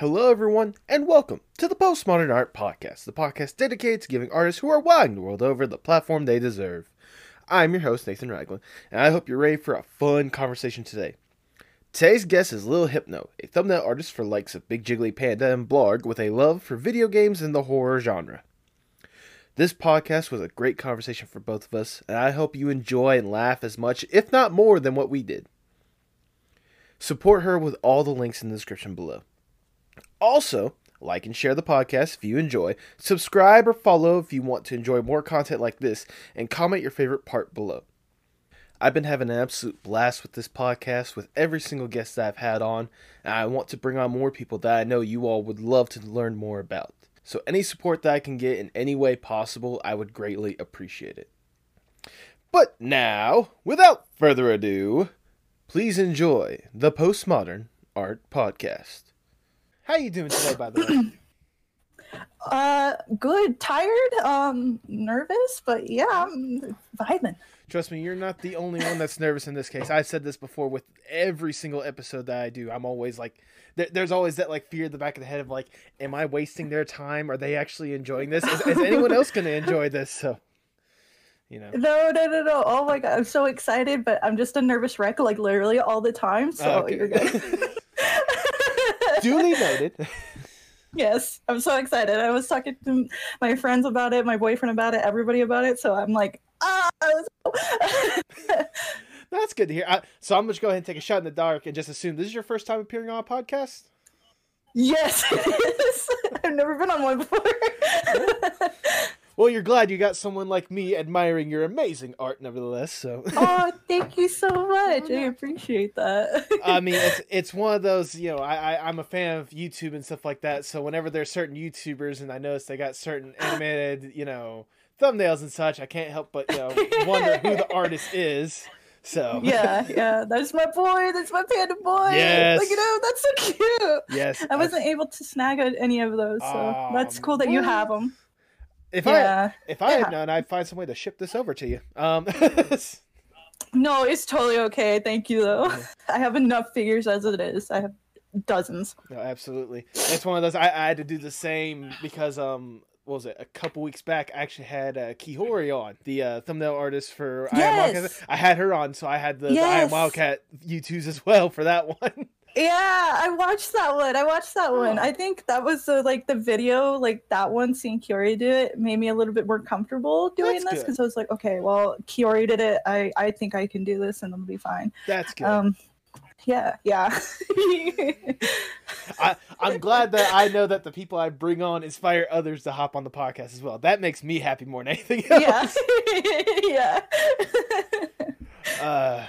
Hello, everyone, and welcome to the Postmodern Art Podcast, the podcast dedicated to giving artists who are wilding the world over the platform they deserve. I'm your host, Nathan Ragland, and I hope you're ready for a fun conversation today. Today's guest is Lil Hypno, a thumbnail artist for likes of Big Jiggly Panda and Blog with a love for video games and the horror genre. This podcast was a great conversation for both of us, and I hope you enjoy and laugh as much, if not more, than what we did. Support her with all the links in the description below. Also, like and share the podcast if you enjoy, subscribe or follow if you want to enjoy more content like this, and comment your favorite part below. I've been having an absolute blast with this podcast with every single guest that I've had on, and I want to bring on more people that I know you all would love to learn more about. So, any support that I can get in any way possible, I would greatly appreciate it. But now, without further ado, please enjoy the Postmodern Art Podcast. How you doing today, by the way? Uh, good. Tired. Um, nervous, but yeah, I'm vibing. Trust me, you're not the only one that's nervous in this case. I've said this before with every single episode that I do. I'm always like, there, there's always that like fear in the back of the head of like, am I wasting their time? Are they actually enjoying this? Is, is anyone else going to enjoy this? So, you know. No, no, no, no. Oh my god, I'm so excited, but I'm just a nervous wreck, like literally all the time. So Oh, okay. you're good. Duly noted. yes, I'm so excited. I was talking to my friends about it, my boyfriend about it, everybody about it. So I'm like, ah. That's good to hear. I, so I'm just going to go ahead and take a shot in the dark and just assume this is your first time appearing on a podcast. yes, it is. I've never been on one before. Well, you're glad you got someone like me admiring your amazing art, nevertheless. So. oh, thank you so much. I appreciate that. I mean, it's it's one of those, you know, I, I I'm a fan of YouTube and stuff like that. So whenever there's certain YouTubers and I notice they got certain animated, you know, thumbnails and such, I can't help but you know wonder who the artist is. So yeah, yeah, that's my boy. That's my panda boy. Yes. Look at him. That's so cute. yes, I wasn't able to snag any of those, so that's cool that you have them. If I Yeah. if I had known, I'd find some way to ship this over to you. Um, No, it's totally okay. Thank you, though. I have enough figures as it is. I have dozens. no, absolutely. It's one of those. I, I had to do the same because um. What was it? A couple weeks back, I actually had uh, Kihori on, the uh, thumbnail artist for I Am Yes. Wildcat. I had her on, so I had the, the I Am Yes. Wildcat YouTubes as well for that one. Yeah, I watched that one. I watched that one. Oh. I think that was the like the video, like that one. Seeing Kiori do it made me a little bit more comfortable doing That's this because I was like, okay, well, Kiori did it. I I think I can do this, and it'll be fine. That's good. Um, yeah, yeah. I, I'm glad that I know that the people I bring on inspire others to hop on the podcast as well. That makes me happy more than anything yeah, else. yeah. Uh,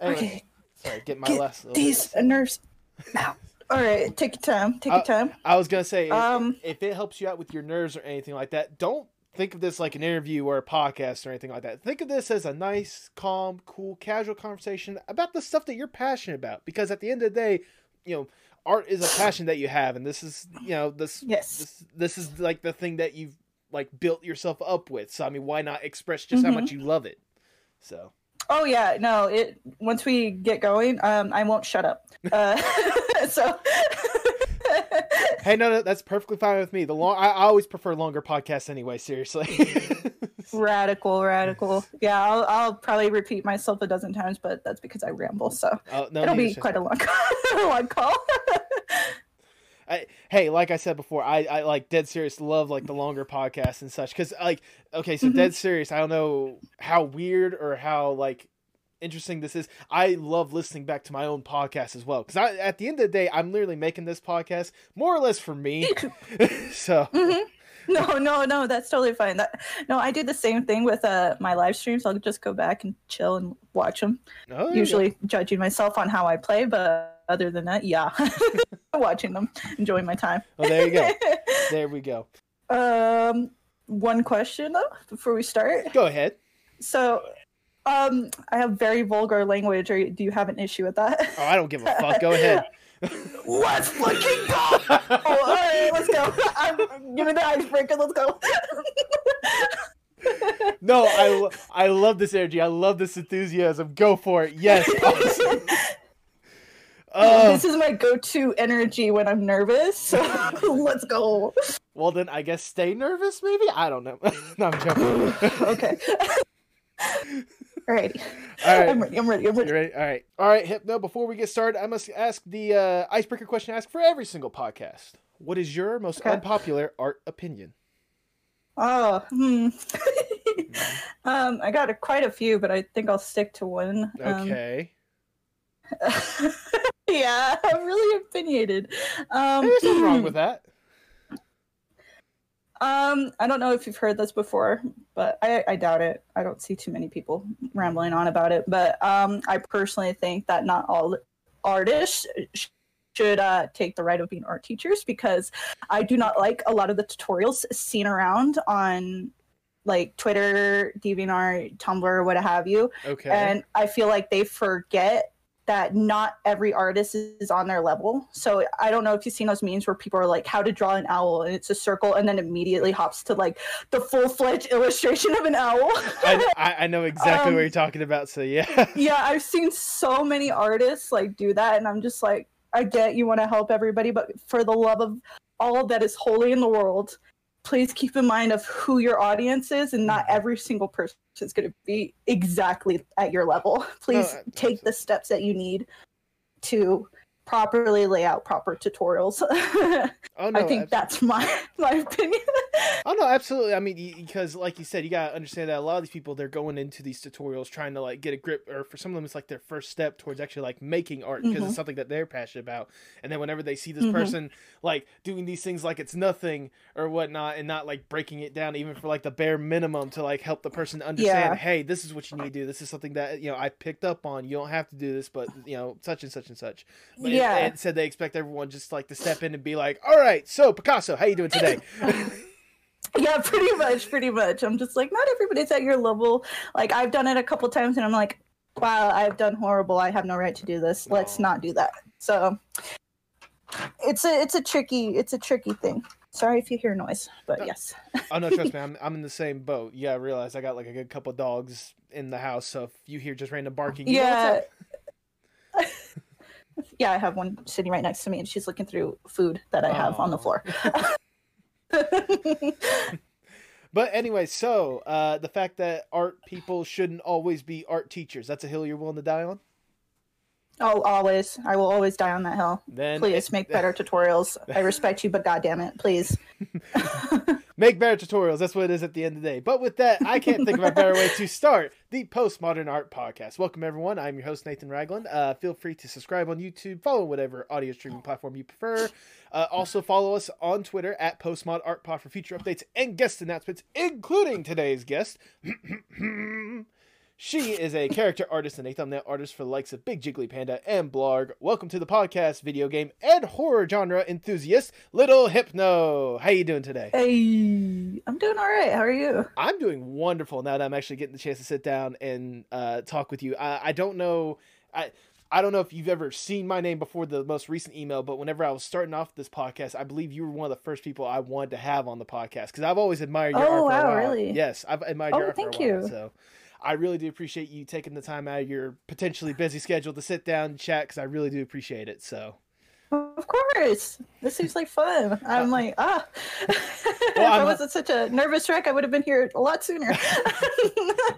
anyway, okay, sorry, get my get last. little these bit. nerves now. All right, take your time. Take your time. I was gonna say, if- Um, if it helps you out with your nerves or anything like that, don't think of this like an interview or a podcast or anything like that. Think of this as a nice, calm, cool, casual conversation about the stuff that you're passionate about. Because at the end of the day, you know, art is a passion that you have, and this is, you know, this Yes. this, this is like the thing that you've like built yourself up with. So I mean, why not express just how Mhm. much you love it? So Oh yeah, no. It once we get going, um, I won't shut up. Uh, so. hey, no, no, that's perfectly fine with me. The long, I, I always prefer longer podcasts anyway. Seriously. radical, radical. Yeah, I'll, I'll probably repeat myself a dozen times, but that's because I ramble. So Oh, no, it'll be quite a long, a long call. I, hey, like I said before, I, I like dead serious love like the longer podcasts and such because like okay, so Mhm. dead serious. I don't know how weird or how like interesting this is. I love listening back to my own podcast as well because I at the end of the day, I'm literally making this podcast more or less for me. so Mhm. No, no, no, that's totally fine. That no, I do the same thing with uh my live streams. I'll just go back and chill and watch them. oh, there you go. Usually judging myself on how I play, but other than that, yeah, watching them, enjoying my time. Oh, there you go. There we go. um, one question though before we start. Go ahead. So, um, I have very vulgar language. Or do you have an issue with that? Oh, I don't give a fuck. Go ahead. Let's fucking go! oh, all right, let's go. I'm, give me the icebreaker. Let's go. no, I, I love this energy. I love this enthusiasm. Go for it. Yes. Oh, This is my go-to energy when I'm nervous. So let's go. well then I guess stay nervous. Maybe I don't know. no, I'm joking. Okay. Alrighty. All right. I'm ready. I'm ready. I'm ready. ready? All right. All right, Hypno, before we get started, I must ask the uh, icebreaker question I ask for every single podcast. What is your most Okay. unpopular art opinion? Oh, hmm. um, I got a, quite a few, but I think I'll stick to one. Um, Okay. yeah, I'm really opinionated. Um, there's nothing wrong with that. Um, I don't know if you've heard this before, but I, I doubt it. I don't see too many people rambling on about it. But um, I personally think that not all artists sh- should uh, take the right of being art teachers because I do not like a lot of the tutorials seen around on like Twitter, DeviantArt, Tumblr, what have you. Okay. And I feel like they forget that not every artist is on their level. So I don't know if you've seen those memes where people are like, how to draw an owl, and it's a circle, and then immediately hops to like the full fledged illustration of an owl. I, I, know exactly Um, what you're talking about, so yeah. yeah, I've seen so many artists like do that, and I'm just like, I get you want to help everybody, but for the love of all that is holy in the world, please keep in mind of who your audience is, and not mm-hmm. every single person is going to be exactly at your level. Please No, take the steps that you need to properly lay out proper tutorials. Oh no. I think abs- that's my my opinion. Oh no, absolutely. I mean, because like you said, you gotta understand that a lot of these people they're going into these tutorials trying to like get a grip, or for some of them, it's like their first step towards actually like making art because Mhm. it's something that they're passionate about. And then whenever they see this Mhm. person like doing these things like it's nothing or whatnot, and not like breaking it down even for like the bare minimum to like help the person understand, Yeah. hey, this is what you need to do. This is something that you know I picked up on. You don't have to do this, but you know such and such and such. But Yeah. it, it said they expect everyone just like to step in and be like, all right, so Picasso, how you doing today? yeah, pretty much, pretty much. I'm just like, not everybody's at your level. Like I've done it a couple times, and I'm like, wow, I've done horrible. I have no right to do this. Let's not do that. So it's a it's a tricky it's a tricky thing. Sorry if you hear noise, but No. yes. Oh no, trust me, I'm I'm in the same boat. Yeah, I realize I got like a good couple dogs in the house, so if you hear just random barking, yeah. yeah, I have one sitting right next to me, and she's looking through food that I have on the oh. floor. But anyway, so uh, the fact that art people shouldn't always be art teachers—that's a hill you're willing to die on. Oh, always. I will always die on that hill. Then Please make better tutorials. I respect you, but goddamn it, please. make better tutorials. That's what it is at the end of the day. But with that, I can't think of a better way to start the Postmodern Art Podcast. Welcome everyone. I'm your host Nathan Ragland. Uh, feel free to subscribe on YouTube, follow whatever audio streaming platform you prefer. Uh, also follow us on Twitter at Postmod Art Pod for future updates and guest announcements, including today's guest. She is a character artist and a thumbnail artist for the likes of Big Jiggly Panda and Blarg. Welcome to the podcast, video game and horror genre enthusiast, Little Hypno. How you doing today? Hey, I'm doing all right. How are you? I'm doing wonderful now that I'm actually getting the chance to sit down and uh, talk with you. I, I don't know, I I don't know if you've ever seen my name before the most recent email, but whenever I was starting off this podcast, I believe you were one of the first people I wanted to have on the podcast because I've always admired your Oh, art for wow, a while. really? Yes, I've admired Oh, your art thank for a while. you. So I really do appreciate you taking the time out of your potentially busy schedule to sit down and chat because I really do appreciate it. So. Of course. This seems like fun. I'm like, ah. if I'm- I wasn't such a nervous wreck, I would have been here a lot sooner.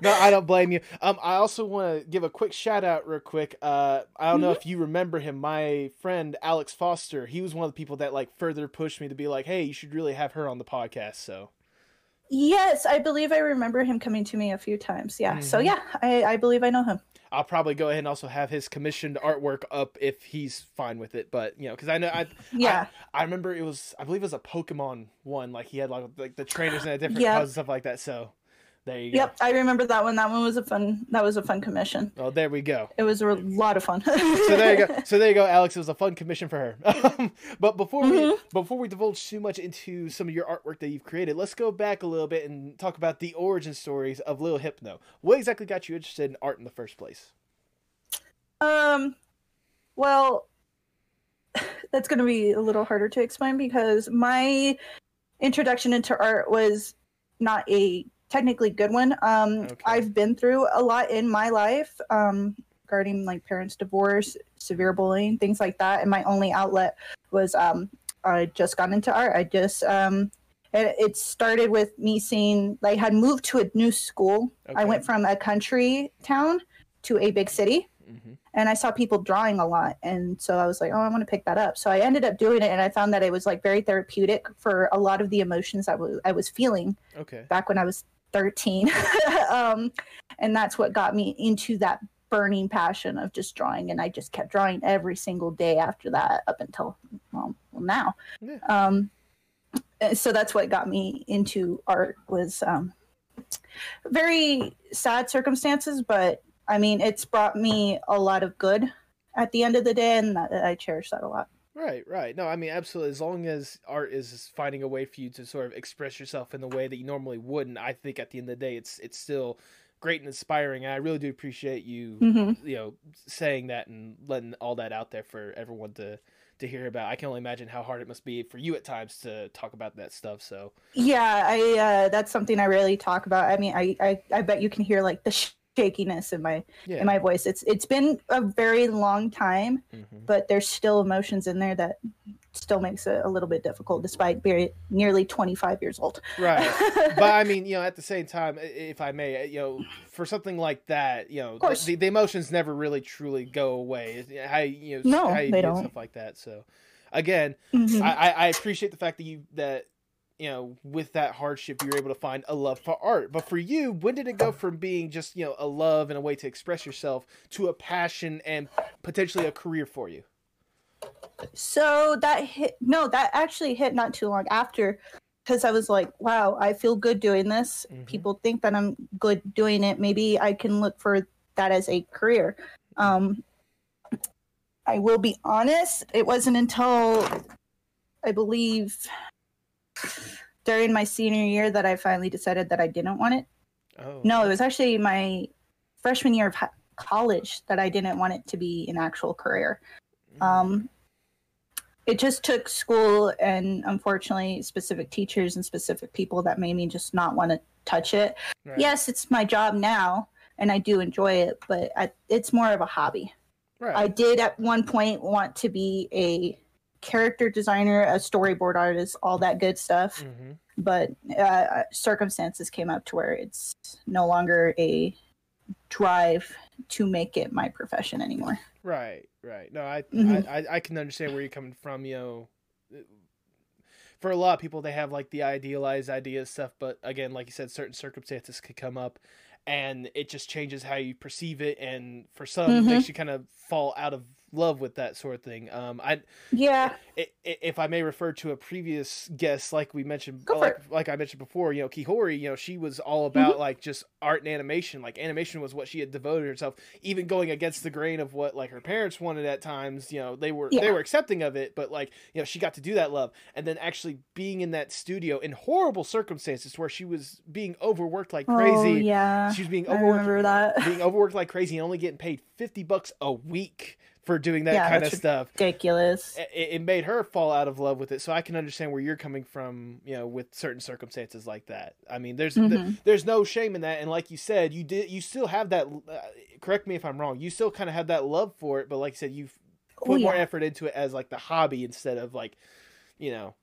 no, I don't blame you. Um, I also want to give a quick shout out, real quick. Uh, I don't know if you remember him. My friend Alex Foster. He was one of the people that like further pushed me to be like, "Hey, you should really have her on the podcast." So, yes, I believe I remember him coming to me a few times. Yeah. So Mhm. yeah, I, I believe I know him. I'll probably go ahead and also have his commissioned artwork up if he's fine with it. But you know, because I know I, Yeah. I, I remember it was I believe it was a Pokemon one. Like he had like like the trainers and different Yep. and stuff like that. So, there you go. Yep, I remember that one. That one was a fun. That was a fun commission. Oh, there we go. It was a lot of fun. so there you go. So there you go, Alex. It was a fun commission for her. Um, but before we Mm-hmm. before we divulge too much into some of your artwork that you've created, let's go back a little bit and talk about the origin stories of Lil Hypno. What exactly got you interested in art in the first place? Um, well, that's going to be a little harder to explain because my introduction into art was not a technically good one. Um, Okay. I've been through a lot in my life. Um, regarding like parents' divorce, severe bullying, things like that. And my only outlet was um, I just got into art. I just um, it, it started with me seeing like I had moved to a new school. Okay. I went from a country town to a big city Mhm. and I saw people drawing a lot, and so I was like, oh, I want to pick that up. So I ended up doing it, and I found that it was like very therapeutic for a lot of the emotions I was I was feeling Okay. back when I was 13, um, and that's what got me into that burning passion of just drawing, and I just kept drawing every single day after that up until well, now. Yeah. Um, so that's what got me into art was um, very sad circumstances, but I mean, it's brought me a lot of good at the end of the day, and that, I cherish that a lot. Right, right. No, I mean, absolutely. As long as art is finding a way for you to sort of express yourself in the way that you normally wouldn't, I think at the end of the day, it's it's still great and inspiring. And I really do appreciate you, hmm you know, saying that and letting all that out there for everyone to to hear about. I can only imagine how hard it must be for you at times to talk about that stuff. So, Yeah, I uh, that's something I rarely talk about. I mean, I I, I bet you can hear like the shakiness in my yeah. in my voice. It's it's been a very long time, Mhm. but there's still emotions in there that still makes it a little bit difficult, despite being nearly 25 years old. Right. but I mean, you know, at the same time, if I may, you know, for something like that, you know, the, the emotions never really truly go away. How you know, No, how you they do don't. stuff like that. So, again, Mhm. I, I I appreciate the fact that you that you know with that hardship you're able to find a love for art. But for you, when did it go from being just you know a love and a way to express yourself to a passion and potentially a career for you? So that hit no, that actually hit not too long after because I was like, wow, I feel good doing this. Mhm. People think that I'm good doing it. Maybe I can look for that as a career. Um I will be honest, it wasn't until I believe during my senior year that I finally decided that I didn't want it. Oh No, it was actually my freshman year of college that I didn't want it to be an actual career. Mm-hmm. Um, it just took school and unfortunately specific teachers and specific people that made me just not want to touch it. Right. Yes, it's my job now and I do enjoy it, but I, it's more of a hobby. Right. I did at one point want to be a character designer, a storyboard artist, all that good stuff, Mhm. but uh, circumstances came up to where it's no longer a drive to make it my profession anymore. Right, right. No, I, Mhm. I, I, I can understand where you're coming from. You know, for a lot of people, they have like the idealized idea stuff, but again, like you said, certain circumstances could come up, and it just changes how you perceive it. And for some, it Mhm. makes you kind of fall out of love with that sort of thing. Um, I, Yeah. if I may refer to a previous guest, like we mentioned, Go like, like I mentioned before, you know, Kihori, you know, she was all about Mm-hmm. like just art and animation. Like animation was what she had devoted herself, even going against the grain of what like her parents wanted at times. You know, they were they were accepting of it, but like you know, she got to do that love, and then actually being in that studio in horrible circumstances where she was being overworked like Oh, crazy. yeah. She was being I overworked remember that. being overworked like crazy and only getting paid 50 bucks a week for doing that Yeah, kind of stuff Ridiculous. it, it made her fall out of love with it so i can understand where you're coming from you know with certain circumstances like that i mean there's th- Mhm. there's no shame in that and like you said you did you still have that uh, correct me if i'm wrong you still kind of have that love for it but like you said you've put Oh, more effort into it as like the hobby instead of like you know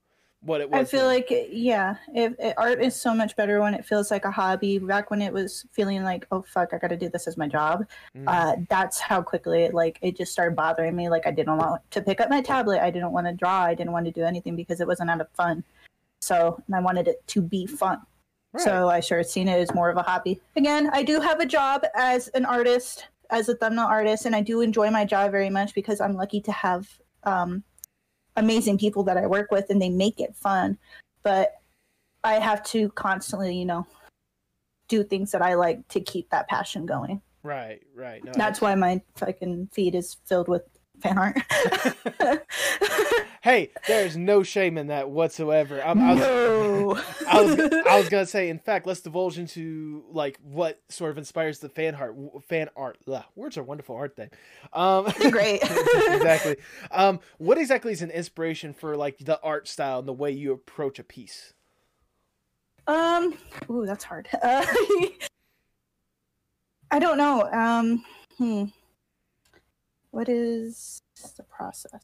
what it was I feel like yeah, if, it, art is so much better when it feels like a hobby. Back when it was feeling like, oh fuck, I got to do this as my job. Mhm. Uh, that's how quickly it like it just started bothering me. Like I didn't want to pick up my tablet. I didn't want to draw. I didn't want to do anything because it wasn't out of fun. So and I wanted it to be fun. Right. So I started seeing it as more of a hobby. Again, I do have a job as an artist, as a thumbnail artist, and I do enjoy my job very much because I'm lucky to have um, amazing people that I work with and they make it fun. But I have to constantly, you know, do things that I like to keep that passion going. right right no, That's why my fucking feed is filled with fan art. hey there's no shame in that whatsoever I'm, I was, no. I was I was gonna say, in fact, let's divulge into like what sort of inspires the fan art. Fan art. Ugh, words are wonderful, aren't they? Um, great. exactly. Um, what exactly is an inspiration for like the art style and the way you approach a piece? Um, ooh, that's hard. Uh, I don't know. Um, hmm. What is the process?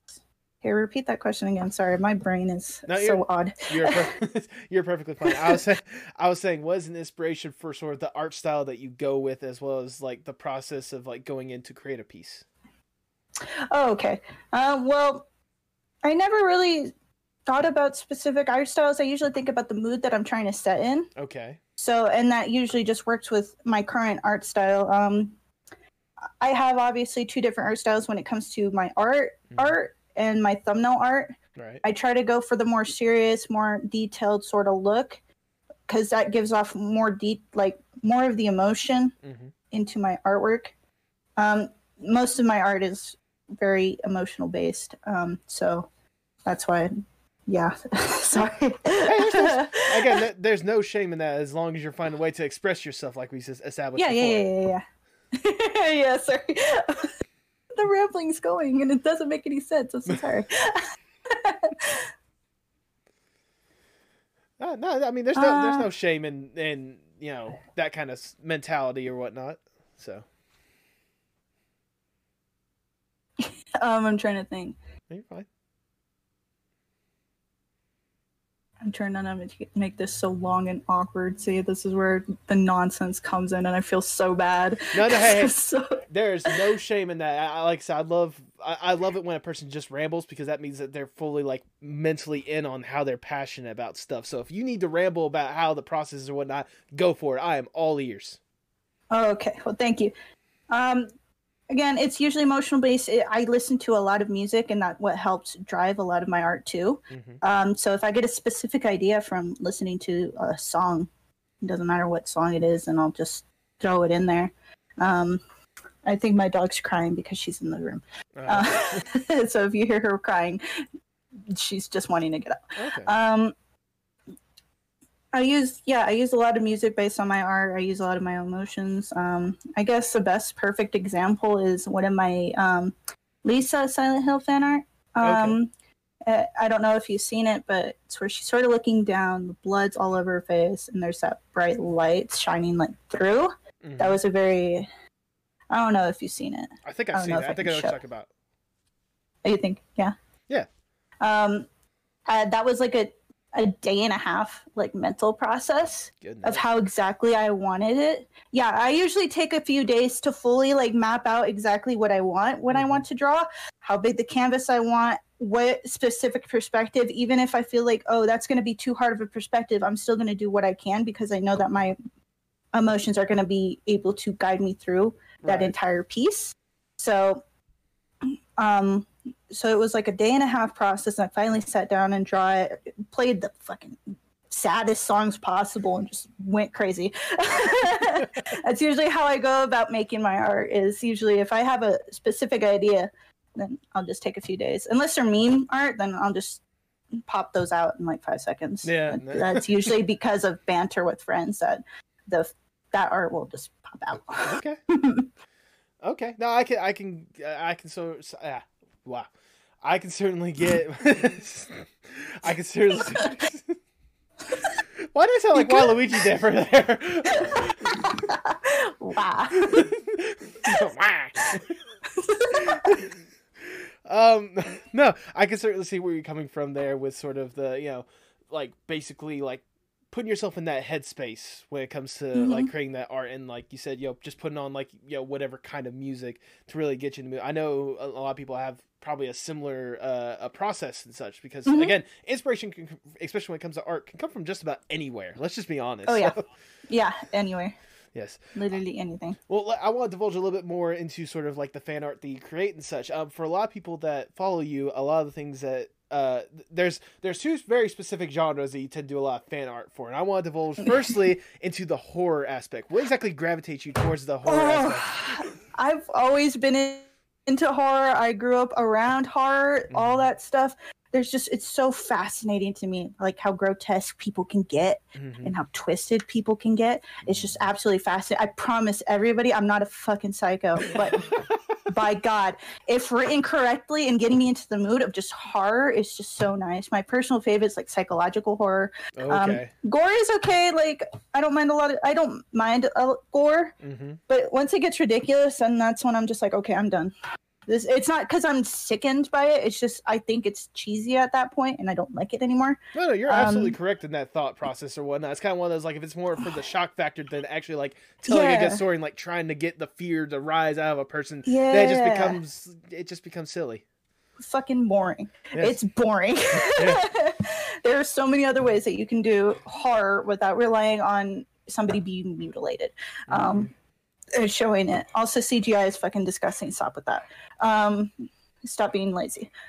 Here, repeat that question again. Sorry, my brain is No, so odd. You're per- you're perfectly fine. I was saying, I was saying, what is an inspiration for sort of the art style that you go with, as well as like the process of like going in to create a piece. Oh, okay. Uh, well, I never really thought about specific art styles. I usually think about the mood that I'm trying to set in. Okay. So, and that usually just works with my current art style. Um, I have obviously two different art styles when it comes to my art, Mhm. art and my thumbnail art. Right. I try to go for the more serious, more detailed sort of look because that gives off more deep, like more of the emotion hmm into my artwork. Um, most of my art is very emotional based, um, so that's why. Yeah, sorry. there's no- Again, there's no shame in that as long as you're finding a way to express yourself, like we just established. yeah, yeah, before. yeah, yeah, yeah. yeah, sorry. the rambling's going and it doesn't make any sense. I'm so sorry. Uh, no, I mean, there's no, there's Uh, no shame in, in you know that kind of mentality or whatnot. So um, I'm trying to think. you're fine. I'm trying not to make this so long and awkward. See, this is where the nonsense comes in, and I feel so bad. No, no, hey, hey. so, There's no shame in that. I, like I said, I love I, I love it when a person just rambles because that means that they're fully like mentally in on how they're passionate about stuff. So if you need to ramble about how the process is or whatnot, go for it. I am all ears. Oh, okay. Well, thank you. Um, again, it's usually emotional based. I listen to a lot of music, and that what helps drive a lot of my art too. Mhm. Um, so if I get a specific idea from listening to a song, it doesn't matter what song it is, and I'll just throw it in there. Um, I think my dog's crying because she's in the room. Uh, Uh, so if you hear her crying, she's just wanting to get up. okay. Um, I use yeah, I use a lot of music based on my art. I use a lot of my emotions. Um, I guess the best perfect example is one of my um, Lisa Silent Hill fan art. Um, uh, I don't know if you've seen it, but it's where she's sort of looking down, the blood's all over her face, and there's that bright light shining like through. Mhm. That was a very I don't know if you've seen it. I think I I've don't seen if I I think I know what you're talking about. Oh, you think? Yeah. Yeah. Um, uh, that was like a a day and a half like mental process Goodness. of how exactly I wanted it. Yeah, I usually take a few days to fully like map out exactly what I want when I Mhm. want to draw, how big the canvas I want, what specific perspective. Even if I feel like, oh, that's going to be too hard of a perspective, I'm still going to do what I can because I know that my emotions are going to be able to guide me through that entire piece. So, um, so it was like a day and a half process. And I finally sat down and draw it, played the fucking saddest songs possible, and just went crazy. That's usually how I go about making my art. Is usually if I have a specific idea, then I'll just take a few days. Unless they're meme art, then I'll just pop those out in like five seconds. Yeah. But that's usually because of banter with friends that the that art will just pop out. okay. okay. No, I can. I can. I can. So. so ah, wow. I can certainly get. I can certainly. Why did I sound like Waluigi there for there? wow. um, no, I can certainly see where you're coming from there with sort of the you know, like basically like putting yourself in that headspace when it comes to Mhm. like creating that art and like you said, you know, just putting on like you know whatever kind of music to really get you in the mood. I know a lot of people have probably a similar uh, a process and such because Mhm. again, inspiration, can, especially when it comes to art, can come from just about anywhere. Let's just be honest. Oh, yeah. Yeah, anyway, yes. literally anything. Well, I want to divulge a little bit more into sort of like the fan art that you create and such. Um, for a lot of people that follow you, a lot of the things that uh, there's there's two very specific genres that you tend to do a lot of fan art for, and I want to divulge firstly into the horror aspect. What exactly gravitates you towards the horror aspect? Oh, I've always been in, into horror. I grew up around horror, all Mhm. that stuff. There's just it's so fascinating to me, like how grotesque people can get Mhm. and how twisted people can get. It's just absolutely fascinating. I promise everybody, I'm not a fucking psycho, but by God, if written correctly and getting me into the mood of just horror is just so nice. My personal favorite is like psychological horror. okay. Gore is okay. Like I don't mind a lot of I don't mind gore, hmm but once it gets ridiculous, then that's when I'm just like, okay, I'm done. This it's not because I'm sickened by it. It's just I think it's cheesy at that point, and I don't like it anymore. No, no, you're Um, absolutely correct in that thought process or whatnot. It's kind of one of those like if it's more for the shock factor than actually like telling a Yeah. good story and like trying to get the fear to rise out of a person, then it just becomes it just becomes silly. Fucking boring. Yes. It's boring. there are so many other ways that you can do horror without relying on somebody being mutilated. Um, and showing it. Also, CGI is fucking disgusting. Stop with that. Um, stop being lazy.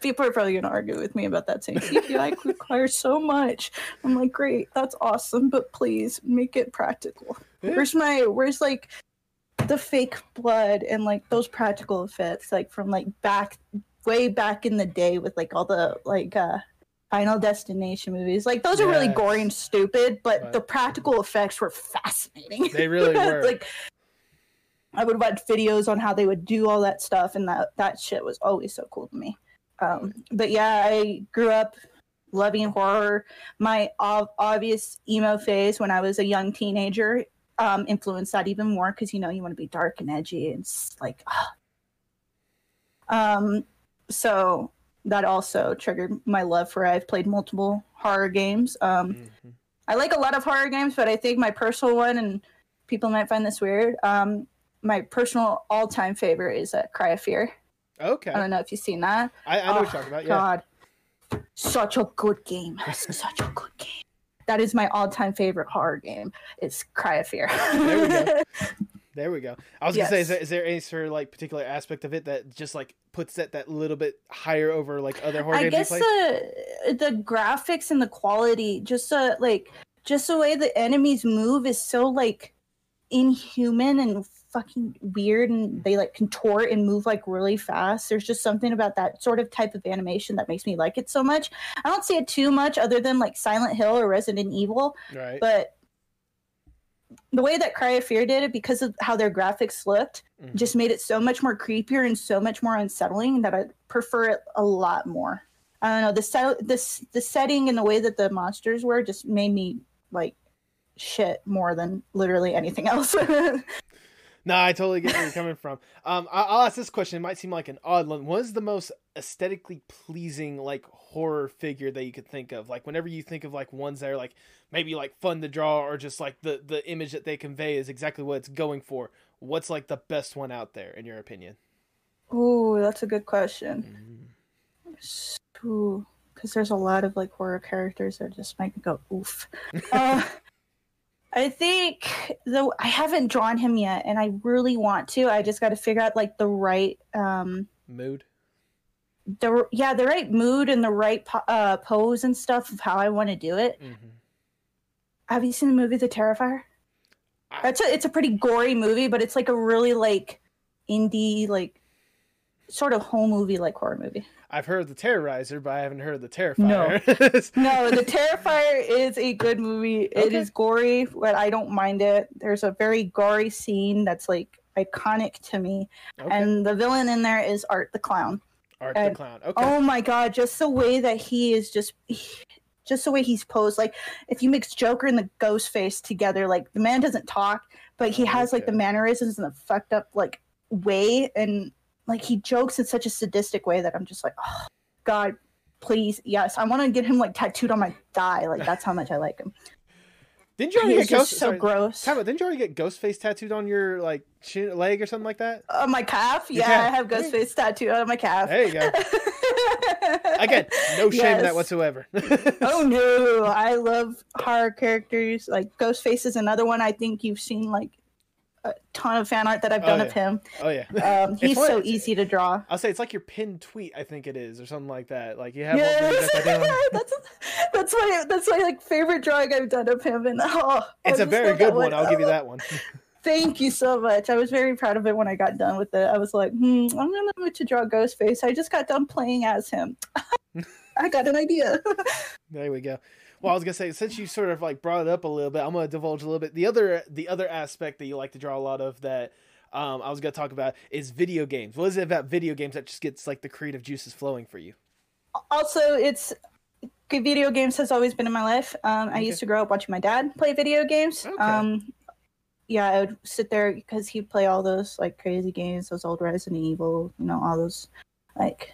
People are probably gonna argue with me about that saying CGI requires so much. I'm like, great, that's awesome, but please make it practical. Yeah. Where's my where's like the fake blood and like those practical effects like from like back way back in the day with like all the like uh Final Destination movies. Like those are really gory and stupid, but Right. the practical effects were fascinating. They really were. like I would watch videos on how they would do all that stuff, and that that shit was always so cool to me. Um, but yeah, I grew up loving horror. My ob- obvious emo phase when I was a young teenager um, influenced that even more because you know you want to be dark and edgy and like. um, so that also triggered my love for. I've played multiple horror games. Um, Mhm. I like a lot of horror games, but I think my personal one, and people might find this weird, um, my personal all-time favorite is uh, Cry of Fear. Okay, I don't know if you've seen that. I, I know what Oh, you're talking about. Yeah, God, such a good game. such a good game. That is my all-time favorite horror game. It's Cry of Fear. There we go. there we go. I was gonna say, is there, is there any sort of like particular aspect of it that just like puts that that little bit higher over like other horror I games I guess the the graphics and the quality, just uh, like just the way the enemies move is so like inhuman and fucking weird, and they like contort and move like really fast. There's just something about that sort of type of animation that makes me like it so much. I don't see it too much other than like Silent Hill or Resident Evil, right. but the way that Cry of Fear did it because of how their graphics looked Mhm. just made it so much more creepier and so much more unsettling that I prefer it a lot more. I don't know the set, this the setting and the way that the monsters were just made me like shit more than literally anything else. No, I totally get where you're coming from. Um, I- I'll ask this question. It might seem like an odd one. What is the most aesthetically pleasing like horror figure that you could think of? Like whenever you think of like ones that are like maybe like fun to draw or just like the the image that they convey is exactly what it's going for. What's like the best one out there in your opinion? Ooh, that's a good question. Ooh, because there's a lot of like horror characters that just make me go oof. uh, I think though I haven't drawn him yet, and I really want to. I just got to figure out like the right um Mood. The yeah the right mood and the right po- uh, pose and stuff of how I want to do it. hmm Have you seen the movie The Terrifier? I- That's a it's a pretty gory movie, but it's like a really like indie like sort of home movie like horror movie. I've heard the Terrorizer, but I haven't heard the Terrifier. No, The Terrifier is a good movie. It Okay. is gory, but I don't mind it. There's a very gory scene that's like iconic to me, okay. and the villain in there is Art the Clown. Art the Clown. Okay. Oh my god, just the way that he is just just the way he's posed. Like if you mix Joker and the ghost face together, like the man doesn't talk, but he has like the mannerisms in a fucked up like way and like he jokes in such a sadistic way that I'm just like, oh God, please, yes. I want to get him like tattooed on my thigh. Like that's how much I like him. Didn't you already get Ghost? so sorry, gross. Time didn't you already get Ghostface tattooed on your like shin, leg or something like that? On my calf? Yeah. I have ghost face tattooed on my calf. There you go. Again, no shame in that whatsoever. oh no i love horror characters like ghostface is another one i think you've seen like a ton of fan art that i've Oh, done yeah. of him oh yeah. um, he's so easy to draw I'll say it's like your pinned tweet, I think it is, or something like that. Like you have one yes. where you got that that's that's my that's my like favorite drawing I've done of him, and oh, It's a very good one. I'll give you Oh, that one. Thank you so much. I was very proud of it when I got done with it. I was like, hmm, I'm gonna move to draw Ghostface. I just got done playing as him. I got an idea. There we go. Well, I was gonna say since you sort of like brought it up a little bit, I'm gonna divulge a little bit. The other the other aspect that you like to draw a lot of that um, I was gonna talk about is video games. What is it about video games that just gets like the creative juices flowing for you? also it's good video games has always been in my life um, i Okay. used to grow up watching my dad play video games Okay. um, yeah, I would sit there because he'd play all those like crazy games, those old Resident Evil, you know, all those like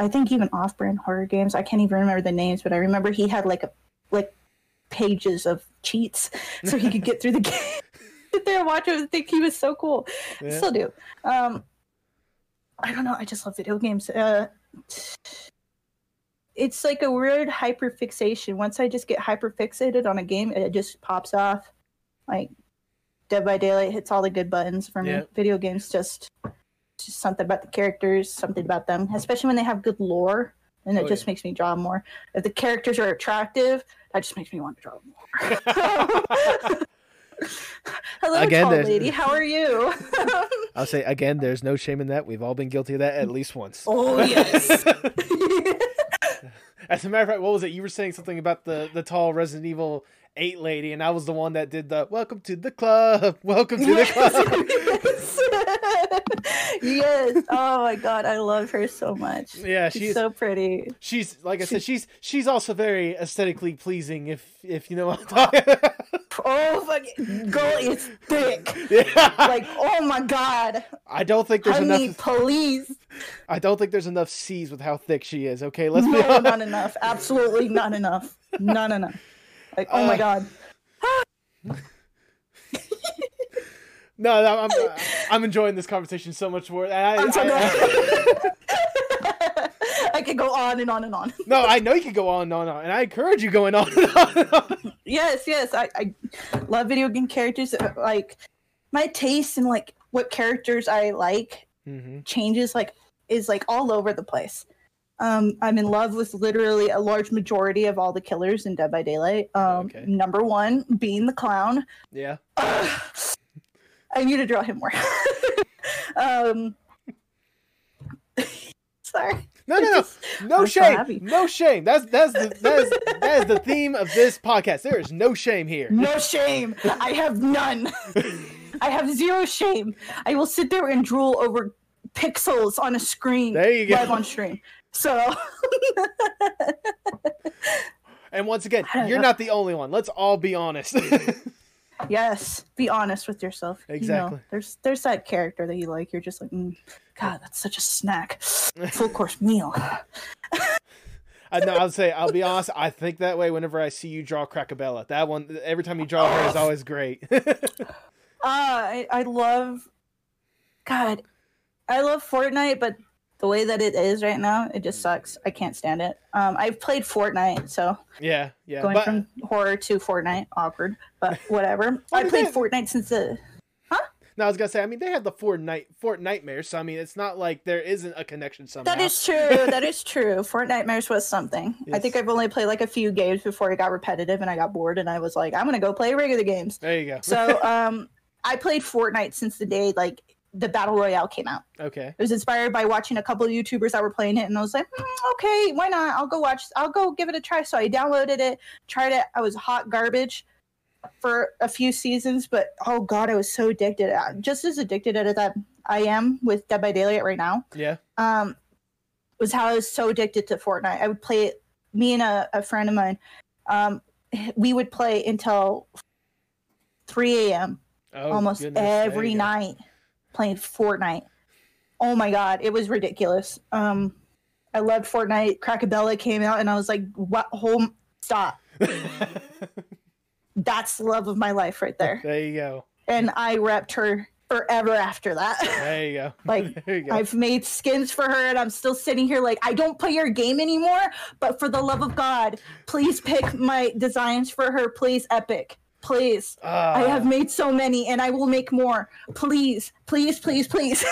I think even off-brand horror games. I can't even remember the names, but I remember he had like a like pages of cheats so he could get through the game. sit there and watch it and think he was so cool. Yeah. Still do. Um, I don't know. I just love video games. Uh, it's like a weird hyper fixation. Once I just get hyper fixated on a game, it just pops off. Like Dead by Daylight hits all the good buttons for me. Yeah. Video games just just something about the characters, something about them, especially when they have good lore. And it Oh, just yeah. makes me draw more. If the characters are attractive, that just makes me want to draw more. Hello, Again, tall lady. How are you? I'll say again, there's no shame in that. We've all been guilty of that at least once. oh yes. As a matter of fact, what was it? You were saying something about the the tall Resident Evil Eight lady, and I was the one that did the "Welcome to the club, welcome to the club." yes. yes. Oh my god, I love her so much. yeah, She's she's so pretty. she's like I said, she's she's also very aesthetically pleasing. If if you know what I'm oh. talking. about. Oh fucking girl is thick. yeah. Like, oh my god. I don't think there's Honey, enough. police. I don't think there's enough C's with how thick she is. Okay, let's be No, honest. not enough. Absolutely not enough. Not enough. Like, oh my Uh, god. No, no, I'm I'm enjoying this conversation so much more. I, I'm so I- glad. I could go on and on and on. no, I know you can go on and on, and on, and I encourage you going on and on. And on. Yes, yes. I, I love video game characters. Uh, Like my taste in like what characters I like hmm changes like is like all over the place. Um, I'm in love with literally a large majority of all the killers in Dead by Daylight. Um, Okay. Number one being the clown. Yeah. Ugh. I need to draw him more. um, sorry. No, no, no, no I'm shame, happy. no shame. That's that's the that is, that is the theme of this podcast. There is no shame here. No shame. I have none. I have zero shame. I will sit there and drool over pixels on a screen There you go. live on stream. So And once again, you're know. not the only one. Let's all be honest. yes, be honest with yourself. You know, Exactly. there's there's that character that you like. You're just like, mm, God, that's such a snack, full course meal. I know. I'll say. I'll be honest. I think that way whenever I see you draw Crackabella. That one. Every time you draw her is always great. Ah, I, I love, God, I love Fortnite, but the way that it is right now, it just sucks. I can't stand it. Um, I've played Fortnite, so yeah, yeah. going But from horror to Fortnite, awkward, but whatever. I played they- Fortnite since the. Huh? No, I was gonna say. I mean, they have the Fortnite Fortnitemares. So I mean, it's not like there isn't a connection somehow. That is true. that is true. Fortnite was something. I think I've only played like a few games before it got repetitive and I got bored and I was like, I'm gonna go play regular games. There you go. So um, I played Fortnite since the day like the battle royale came out. okay. It was inspired by watching a couple of YouTubers that were playing it, and I was like, "Hmm, okay, why not? I'll go watch. I'll go give it a try. So I downloaded it, tried it. I was hot garbage for a few seasons, but oh god, I was so addicted. Uh, Just as addicted as that I am with Dead by Daylight right now. Yeah. Um, was how I was so addicted to Fortnite. I would play it. Me and a, a friend of mine, um, we would play until 3 a.m Oh, almost goodness, every night. go. Playing Fortnite. Oh my god, it was ridiculous. Um, I loved Fortnite. Crackabella came out, and I was like, "What? Home? Stop! That's the love of my life right there." there you go. And I repped her forever after that. There you go. Like, you go. I've made skins for her, and I'm still sitting here like, I don't play your game anymore, but for the love of God, please pick my designs for her, please, Epic, please. I have Ah, made so many and I will make more. Please, please, please, please.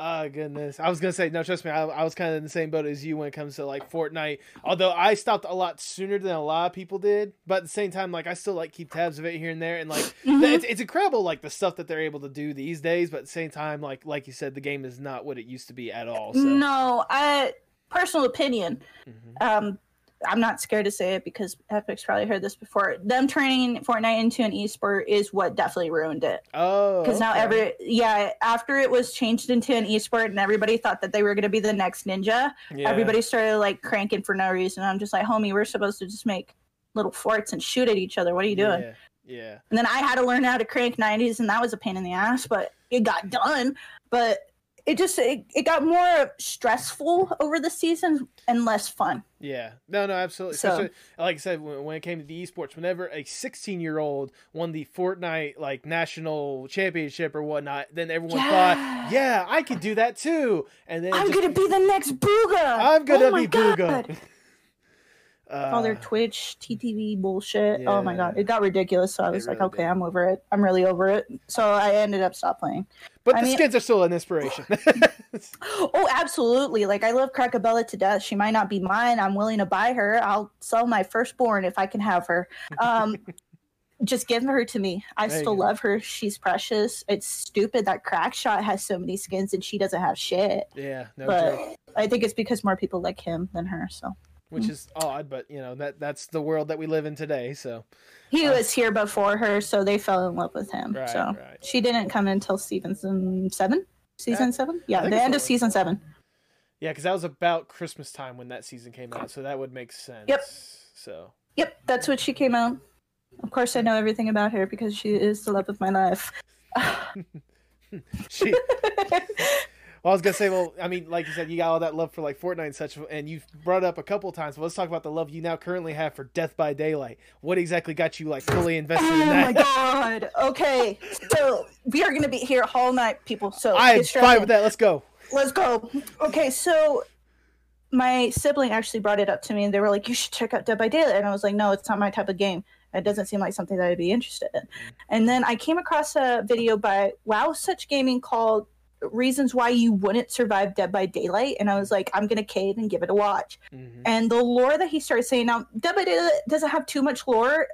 Oh goodness! I was gonna say no. Trust me, I, I was kind of in the same boat as you when it comes to like Fortnite. Although I stopped a lot sooner than a lot of people did, but at the same time, like I still like keep tabs of it here and there, and like Mhm. it's, it's incredible like the stuff that they're able to do these days. But at the same time, like like you said, the game is not what it used to be at all. So No, I personal opinion. Mhm. Um, I'm not scared to say it because Epic's probably heard this before. Them turning Fortnite into an esport is what definitely ruined it. oh, Because now every yeah, after it was changed into an esport and everybody thought that they were gonna be the next ninja, Yeah. everybody started like cranking for no reason. I'm just like, homie, we're supposed to just make little forts and shoot at each other. What are you doing? Yeah. Yeah. And then I had to learn how to crank 90s, and that was a pain in the ass, but it got done. But it just it, it got more stressful over the season and less fun. Yeah, no, no, absolutely. So- Especially, like I said, when, when it came to the esports, whenever a 16 year old won the Fortnite like national championship or whatnot, then everyone Yeah. thought, "Yeah, I could do that too." And then I'm just- gonna be the next Bugha. I'm gonna oh be God. Bugha. Uh, All their Twitch, TTV bullshit. Oh my god, it got ridiculous. So I It was like, really okay, did. I'm over it. I'm really over it. So I ended up stop playing. But I the mean- skins are still an inspiration. Oh, absolutely. Like I love Crackabella to death. She might not be mine. I'm willing to buy her. I'll sell my firstborn if I can have her. Um just give her to me. I There still love her. She's precious. It's stupid that Crackshot has so many skins and she doesn't have shit. yeah, no but joke. I think it's because more people like him than her. So Which is odd, but you know that that's the world that we live in today. So he Uh, was here before her, so they fell in love with him. Right, so right. she didn't come until season seven. Season seven? Yeah, the end of season seven. yeah, because that was about Christmas time when that season came out, so that would make sense. Yep. So Yep, that's what she came out. Of course, I know everything about her because she is the love of my life. she. Well, I was gonna say, well, I mean, like you said, you got all that love for like Fortnite and such, and you've brought it up a couple times. But let's talk about the love you now currently have for Death by Daylight. What exactly got you like fully invested in Oh my god. Okay, so we are gonna be here all night, people. So I'm get strapped fine with that. Let's go. Let's go. Okay, so my sibling actually brought it up to me, and they were like, "You should check out Dead by Daylight," and I was like, "No, it's not my type of game. It doesn't seem like something that I'd be interested in." And then I came across a video by Wow Such Gaming called "Reasons Why You Wouldn't Survive Dead by Daylight," and I was like, "I'm gonna cave and give it a watch." Mhm. And the lore that he started saying now, Dead by Daylight doesn't have too much lore.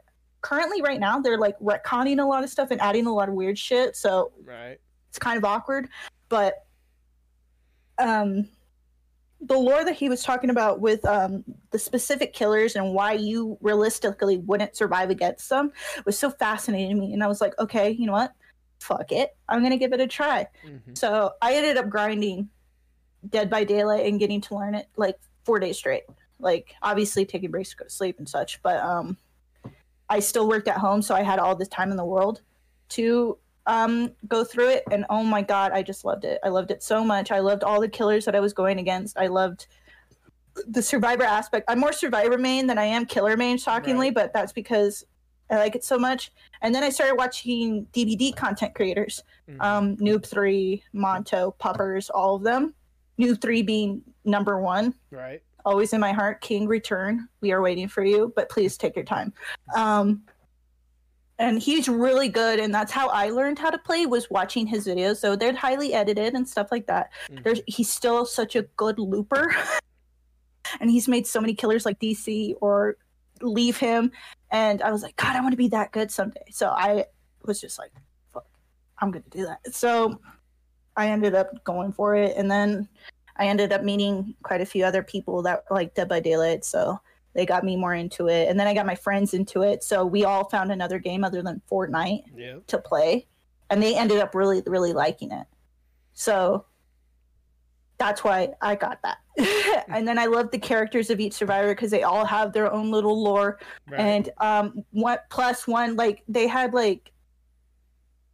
Currently, right now, they're like retconning a lot of stuff and adding a lot of weird shit. So Right. it's kind of awkward but um the lore that he was talking about with um the specific killers and why you realistically wouldn't survive against them was so fascinating to me and i was like okay you know what fuck it i'm gonna give it a try. Mhm. so i ended up grinding dead by daylight and getting to learn it like four days straight. Like obviously taking breaks to go to sleep and such but um i still worked at home so i had all this time in the world to um go through it and oh my god i just loved it. I loved it so much. I loved all the killers that i was going against. I loved the survivor aspect. I'm more survivor main than i am killer main shockingly Right. but that's because i like it so much. And then i started watching dbd content creators Mhm. um noob 3 monto puppers all of them. Noob 3 being number one. Right. always in my heart king return we are waiting for you but please take your time. Um and he's really good and that's how i learned how to play was watching his videos. So they're highly edited and stuff like that. Mhm. there's he's still such a good looper. And he's made so many killers like dc or leave him. And i was like god i want to be that good someday. So i was just like fuck i'm gonna do that. So i ended up going for it. And then i ended up meeting quite a few other people that like dead by daylight. So they got me more into it. And then i got my friends into it. So we all found another game other than fortnite Yeah. to play. And they ended up really really liking it. So that's why i got that and then i love the characters of each survivor because they all have their own little lore. Right. and um what plus one like they had like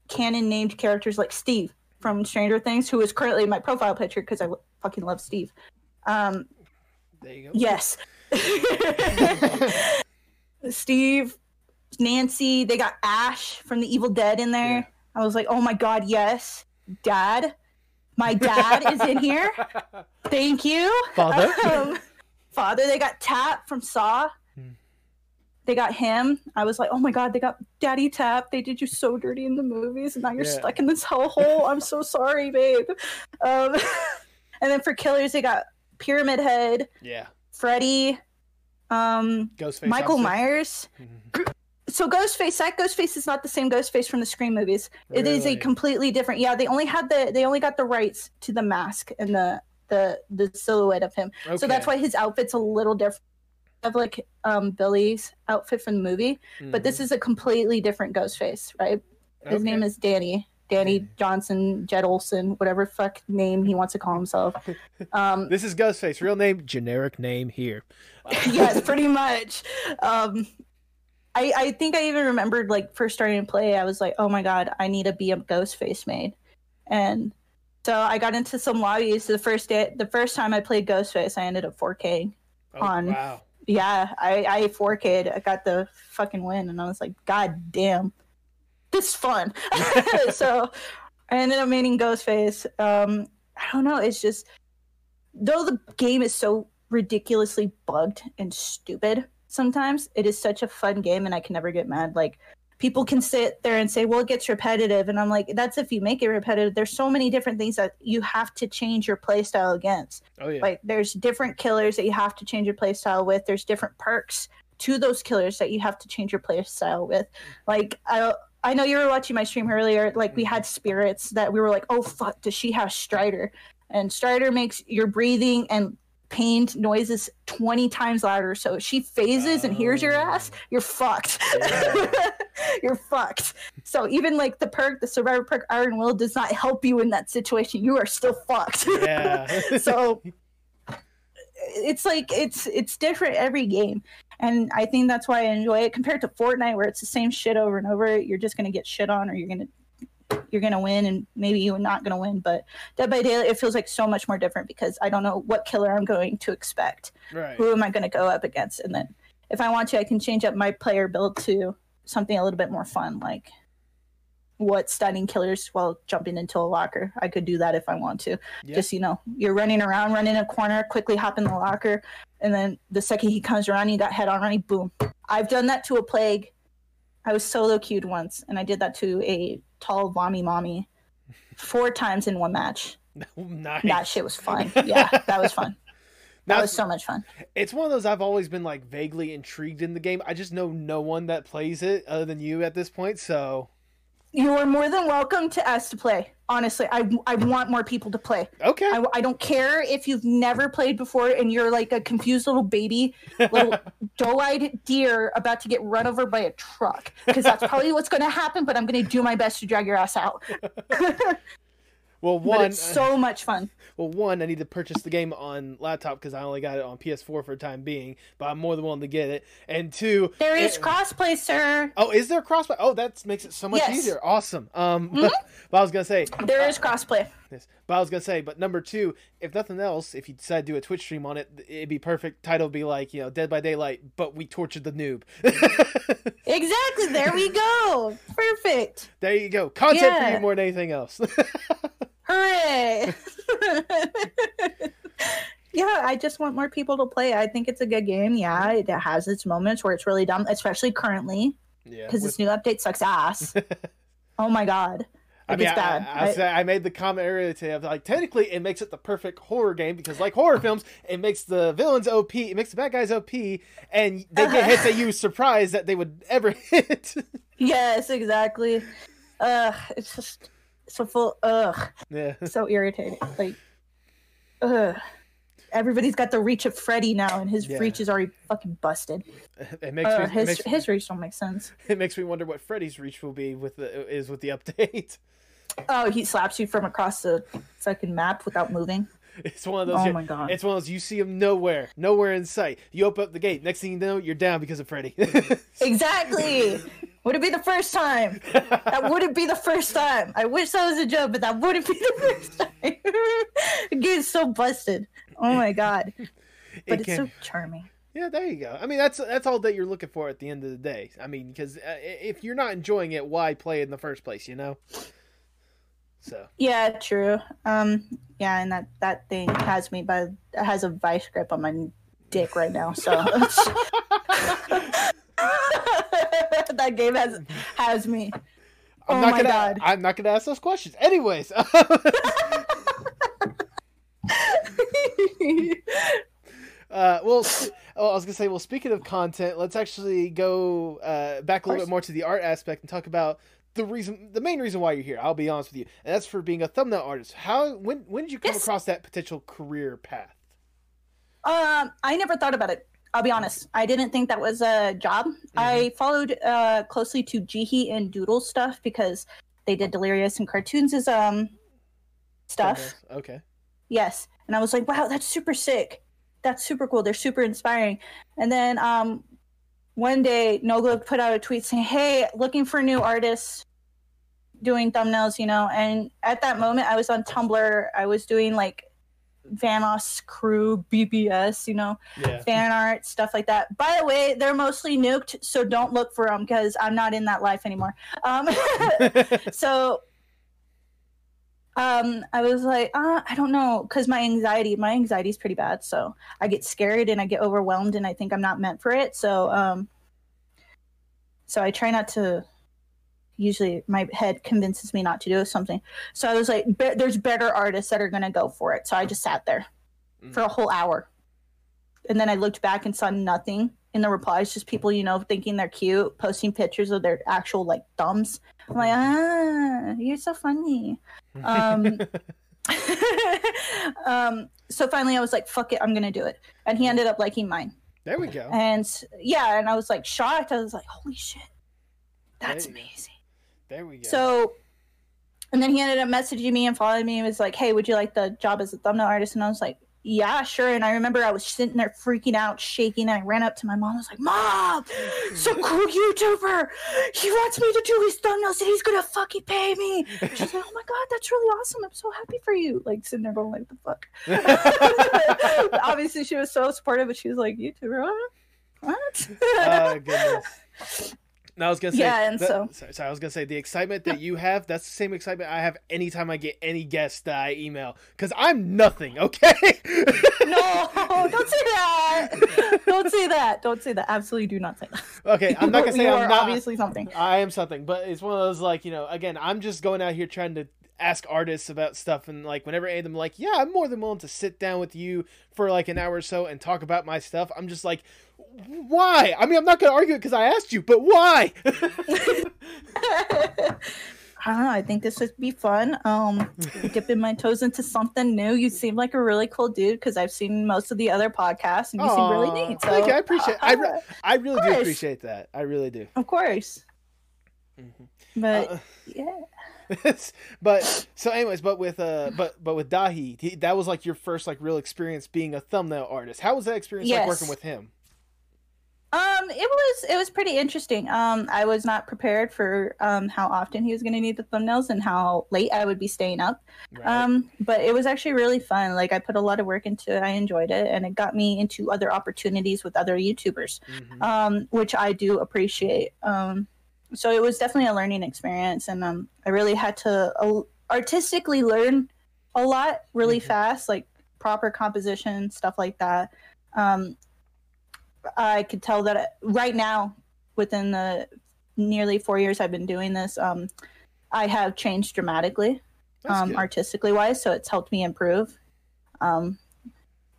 canon named characters like steve from stranger things who is currently my profile picture because i w- fucking love steve. Um there you go. yes. Steve nancy they got ash from the evil dead in there. Yeah. i was like oh my god yes. Dad? My dad is in here thank you Father. um, father they got tapp from saw Hmm. they got him i was like oh my god they got daddy tapp they did you so dirty in the movies and now you're Yeah. stuck in this hellhole i'm so sorry babe um, and then for killers they got pyramid head yeah. freddy um, Ghostface. michael myers Mhm. so ghostface that ghostface is not the same ghostface from the scream movies it is a completely different yeah they only had the they only got the rights to the mask and the the the silhouette of him so that's why his outfit's a little different of like um billy's outfit from the movie but this Mhm. is a completely different ghostface right his Okay. name is danny danny johnson jed olsen whatever fuck name he wants to call himself um This is Ghostface. Real name, generic name here. yes pretty much um I, I think I even remembered like first starting to play, I was like, oh my god, I need to be a Ghostface made. And so I got into some lobbies the first day the first time I played Ghostface, I ended up 4K. Oh, On- wow. Yeah, I, I 4K'd. I got the fucking win and I was like, God damn. This is fun. so I ended up maining Ghostface. Um, I don't know, it's just though the game is so ridiculously bugged and stupid sometimes, it is such a fun game and I can never get mad. Like people can sit there and say, Well, it gets repetitive. And I'm like, that's if you make it repetitive. There's so many different things that you have to change your playstyle against. Oh yeah. like there's different killers that you have to change your playstyle with. There's different perks to those killers that you have to change your playstyle with. Like i i know you were watching my stream earlier. Like we had spirits that we were like oh fuck does she have stridor? And stridor makes your breathing and pained noises 20 times louder. So if she phases and hears your ass oh. you're fucked. Yeah. you're fucked. So even like the perk the survivor perk iron will does not help you in that situation. You are still fucked. Yeah. so it's like it's it's different every game. And i think that's why i enjoy it. Compared to fortnite where it's the same shit over and over you're just gonna get shit on or you're gonna you're gonna win and maybe you're not gonna win but dead by daylight it feels like so much more different because i don't know what killer i'm going to expect. Right. who am i going to go up against? And then if i want to i can change up my player build to something a little bit more fun like what stunning killers while jumping into a locker. I could do that if i want to. Yeah. just you know you're running around running a corner quickly hop in the locker and then the second he comes around you got head on running boom. I've done that to a plague i was solo queued once and i did that to a tall vommy mommy four times in one match nice. that shit was fun yeah that was fun that Now, was so much fun it's one of those I've always been like vaguely intrigued in the game. I just know no one that plays it other than you at this point. So You are more than welcome to ask to play. Honestly, I, I want more people to play. okay. I, I don't care if you've never played before and you're like a confused little baby, little doe-eyed deer about to get run over by a truck. Because that's probably what's going to happen. But I'm going to do my best to drag your ass out. well, But one. it's so much fun. Well, one, I need to purchase the game on laptop because I only got it on PS4 for the time being, but I'm more than willing to get it. And two, There is it- crossplay, sir. oh, is there crossplay? Oh, that makes it so much Yes. Mm-hmm. easier. Awesome. Um, but, I was gonna say, There is crossplay. Yes. But I was gonna say, but number two, if nothing else, if you decide to do a Twitch stream on it, it'd be perfect. Title would be like, you know, Dead by Daylight, but we tortured the noob. Exactly. There we go. Perfect. there you go. Content for you more than anything else. Hooray! yeah, I just want more people to play. I think it's a good game. Yeah, it has its moments where it's really dumb, especially currently yeah. because with- this new update sucks ass. oh my god, I mean, I, bad. I, I, I made the comment earlier today of like, technically, it makes it the perfect horror game because, like horror films, it makes the villains OP, it makes the bad guys OP, and they get hits that you surprised that they would ever hit. yes, exactly. Ugh, it's just so full. Ugh, yeah. so irritating. Like, ugh. Everybody's got the reach of Freddy now, and his Yeah. reach is already fucking busted. It makes Uh, me, his makes, his reach don't make sense. it makes me wonder what Freddy's reach will be with the is with the update. Oh, he slaps you from across the fucking map without moving. It's one of those. Oh you- my God. It's one of those. You see him nowhere, nowhere in sight. You open up the gate. Next thing you know, you're down because of Freddy. Exactly. would it be the first time? That wouldn't be the first time. I wish that was a joke, but that wouldn't be the first time. the game's so busted. Oh my god. But It it's so charming. Yeah, there you go. I mean, that's that's all that you're looking for at the end of the day. I mean, because uh, if you're not enjoying it, why play it in the first place? You know. So Yeah, true. Um, yeah, and that that thing has me by has a vice grip on my dick right now. So that game has has me. I'm oh not my gonna. god. I'm not gonna ask those questions. Anyways. Uh, well, oh, I was gonna say. Well, speaking of content, let's actually go uh, back a little bit more to the art aspect and talk about the reason, the main reason why you're here. I'll be honest with you, and that's for being a thumbnail artist. How, when, when did you come Yes. across that potential career path? Um, I never thought about it. I'll be honest. I didn't think that was a job. I followed uh, closely to Jihi and Doodle stuff because they did Delirious and Cartoonz as um stuff. Thumbnails. Okay. Yes, and I was like, wow, that's super sick. That's super cool. They're super inspiring. And then um, one day Nogla put out a tweet saying, "Hey, looking for new artists doing thumbnails," you know. And at that moment, I was on Tumblr. I was doing like Vanoss crew BBS, you know, Yeah. fan art stuff like that. By the way, they're mostly nuked, so don't look for them because I'm not in that life anymore. Um, so um i was like uh, i don't know because my anxiety my anxiety is pretty bad so i get scared and i get overwhelmed and i think i'm not meant for it so um so i try not to usually my head convinces me not to do something. So i was like "Be- there's better artists that are going to go for it so i just sat there for a whole hour. And then i looked back and saw nothing in the replies just people you know thinking they're cute posting pictures of their actual like thumbs i'm like ah you're so funny um, um, so finally I was like, fuck it, I'm gonna do it. And he ended up liking mine. there we go. And yeah, and I was like shocked. I was like, holy shit, that's There you go. amazing. There we go. So and then he ended up messaging me and following me and was like, Hey, would you like the job as a thumbnail artist? And I was like, Yeah, sure. And I remember I was sitting there freaking out, shaking, and I ran up to my mom. I was like, Mom, some cool YouTuber. He wants me to do his thumbnails and he's gonna fucking pay me. She's like, Oh my god, that's really awesome. I'm so happy for you. Like sitting there going like the fuck. Obviously she was so supportive, but she was like, YouTuber, what? What? oh goodness. No, I was gonna say. Yeah, and that- so- sorry, sorry, I was gonna say the excitement that you have. That's the same excitement I have anytime I get any guest that I email. Cause I'm nothing. Okay. no, don't say that. Don't say that. Don't say that. Absolutely do not say that. okay. I'm not gonna say I'm not. obviously something. I am something, but it's one of those like you know. Again, I'm just going out here trying to ask artists about stuff, and like whenever any of them like, yeah, I'm more than willing to sit down with you for like an hour or so and talk about my stuff. I'm just like, why? I mean, I'm not gonna argue it because I asked you, but why? I don't know. I think this would be fun. Um, dipping my toes into something new. You seem like a really cool dude because I've seen most of the other podcasts, and you seem really neat. So, thank you. I appreciate. I, re- uh, I really do appreciate that. I really do. of course. Mm-hmm. But Uh, yeah, but so, anyways, but with uh, but but with Daithi, he, that was like your first like real experience being a thumbnail artist. How was that experience like working with him? Um, it was it was pretty interesting. Um, I was not prepared for um how often he was going to need the thumbnails and how late I would be staying up. Right. Um, but it was actually really fun. Like I put a lot of work into it. I enjoyed it, and it got me into other opportunities with other YouTubers. Mhm. um, which I do appreciate. Um, so it was definitely a learning experience, and um, I really had to uh, artistically learn a lot really Mhm. fast, like proper composition, stuff like that. Um, I could tell that right now, within the nearly four years I've been doing this, um, I have changed dramatically um, artistically wise, so it's helped me improve. Um,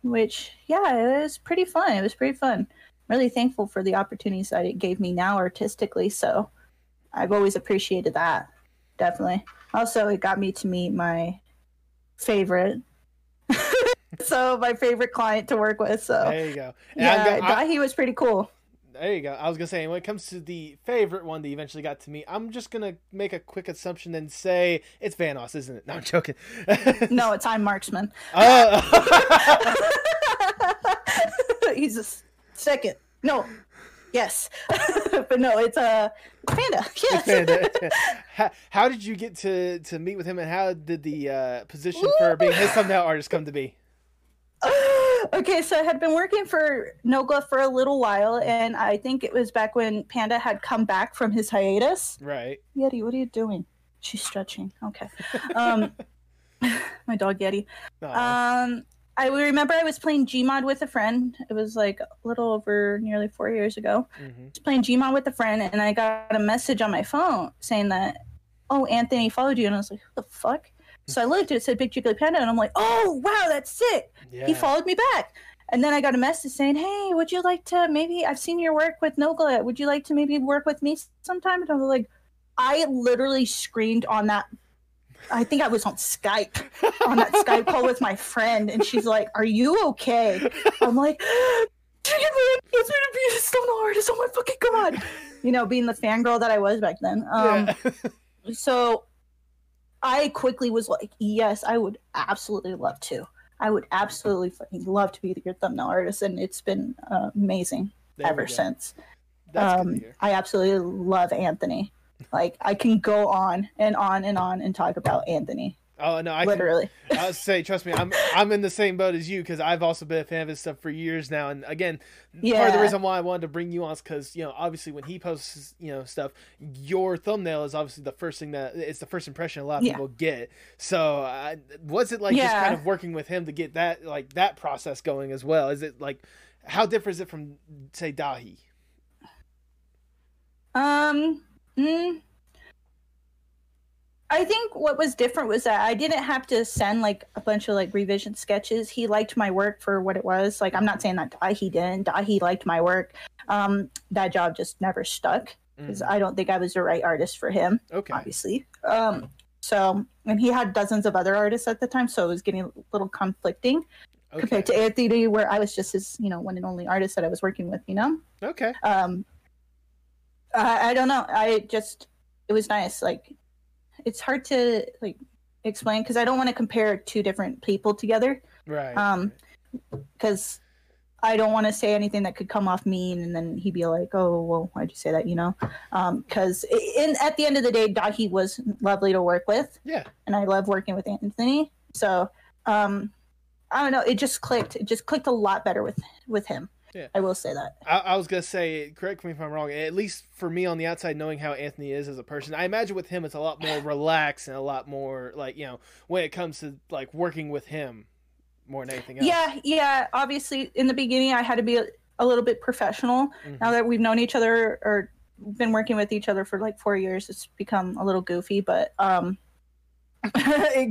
which, yeah, it was pretty fun. It was pretty fun. Really thankful for the opportunities that it gave me now artistically. So I've always appreciated that. Definitely. Also, it got me to meet my favorite. So my favorite client to work with. So There you go. And yeah, go- I- Daithi was pretty cool. there you go. I was gonna say when it comes to the favorite one that eventually got to meet, I'm just gonna make a quick assumption and say it's Vanoss, isn't it? No, I'm joking. No, it's I'm Marksman. Oh. He's a second. No. Yes. but no, it's a uh, panda. Yes. And, how, how did you get to to meet with him, and how did the uh, position for being his thumbnail artist come to be? okay, so I had been working for Nogla for a little while, and I think it was back when Panda had come back from his hiatus. Right. Yeti, what are you doing? She's stretching. Okay. Um, my dog Yeti. Aw. Um, I remember I was playing Gmod with a friend. It was like a little over nearly four years ago. Mhm. was playing Gmod with a friend, and I got a message on my phone saying that, "Oh, Anthony followed you," and I was like, "Who the fuck?" So I looked, it said Big Jiggly Panda, and I'm like, "Oh, wow, that's sick!" Yeah. He followed me back, and then I got a message saying, "Hey, would you like to maybe? I've seen your work with Nogla. Would you like to maybe work with me sometime?" And I was like, I literally screamed on that. I think I was on Skype on that Skype call with my friend, and she's like, "Are you okay?" I'm like, "Dang it, man, it's me to be a stone artist. Oh my fucking god!" You know, being the fangirl that I was back then. Um, yeah. so I quickly was like, "Yes, I would absolutely love to. I would absolutely fucking love to be your thumbnail artist," and it's been uh, amazing There ever since. That's um. I absolutely love Anthony. Like I can go on and on and on and talk about Anthony. Oh no, I can, literally. I was say, trust me, I'm I'm in the same boat as you because I've also been a fan of his stuff for years now. And again, part of the reason why I wanted to bring you on is because you know, obviously, when he posts you know stuff, your thumbnail is obviously the first thing that it's the first impression a lot of Yeah. people get. So, uh, was it like just kind of working with him to get that like that process going as well? Is it like how different is it from say Daithi? Um, mm, I think what was different was that I didn't have to send like a bunch of like revision sketches. He liked my work for what it was. Like, I'm not saying that he didn't. he liked my work. Um, that job just never stuck because Mhm. I don't think I was the right artist for him, Okay, obviously. Um, so, and he had dozens of other artists at the time, so it was getting a little conflicting compared okay, to Anthony, where I was just his, you know, one and only artist that I was working with, you know? okay. um I, I don't know i just it was nice like it's hard to like explain because i don't want to compare two different people together. Right. um because i don't want to say anything that could come off mean and then he'd be like oh well why'd you say that? You know? Um because in at the end of the day daithi was lovely to work with. Yeah. and i love working with anthony. So um i don't know it just clicked it just clicked a lot better with with him Yeah. i will say that I, I was gonna say, correct me if I'm wrong. At least for me on the outside, knowing how Anthony is as a person, I imagine with him it's a lot more relaxed and a lot more like you know when it comes to like working with him more than anything else. Yeah, yeah. Obviously, in the beginning, I had to be a, a little bit professional. Mhm. Now that we've known each other or been working with each other for like four years, it's become a little goofy. But um, I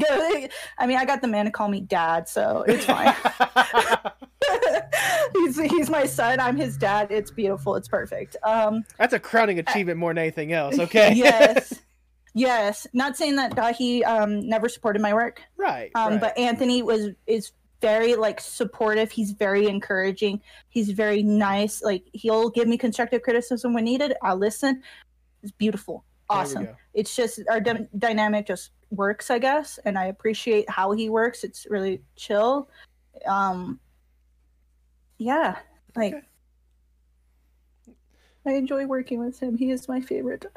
mean, I got the man to call me dad, so it's fine. he's he's my son. I'm his dad. It's beautiful. It's perfect. Um, That's a crowning achievement more than anything else. Okay. yes, yes. Not saying that Daithi um never supported my work. right. um right. but anthony was is very like supportive he's very encouraging he's very nice like he'll give me constructive criticism when needed i'll listen it's beautiful awesome it's just our dy- dynamic just works i guess and i appreciate how he works it's really chill um yeah like Okay. i enjoy working with him he is my favorite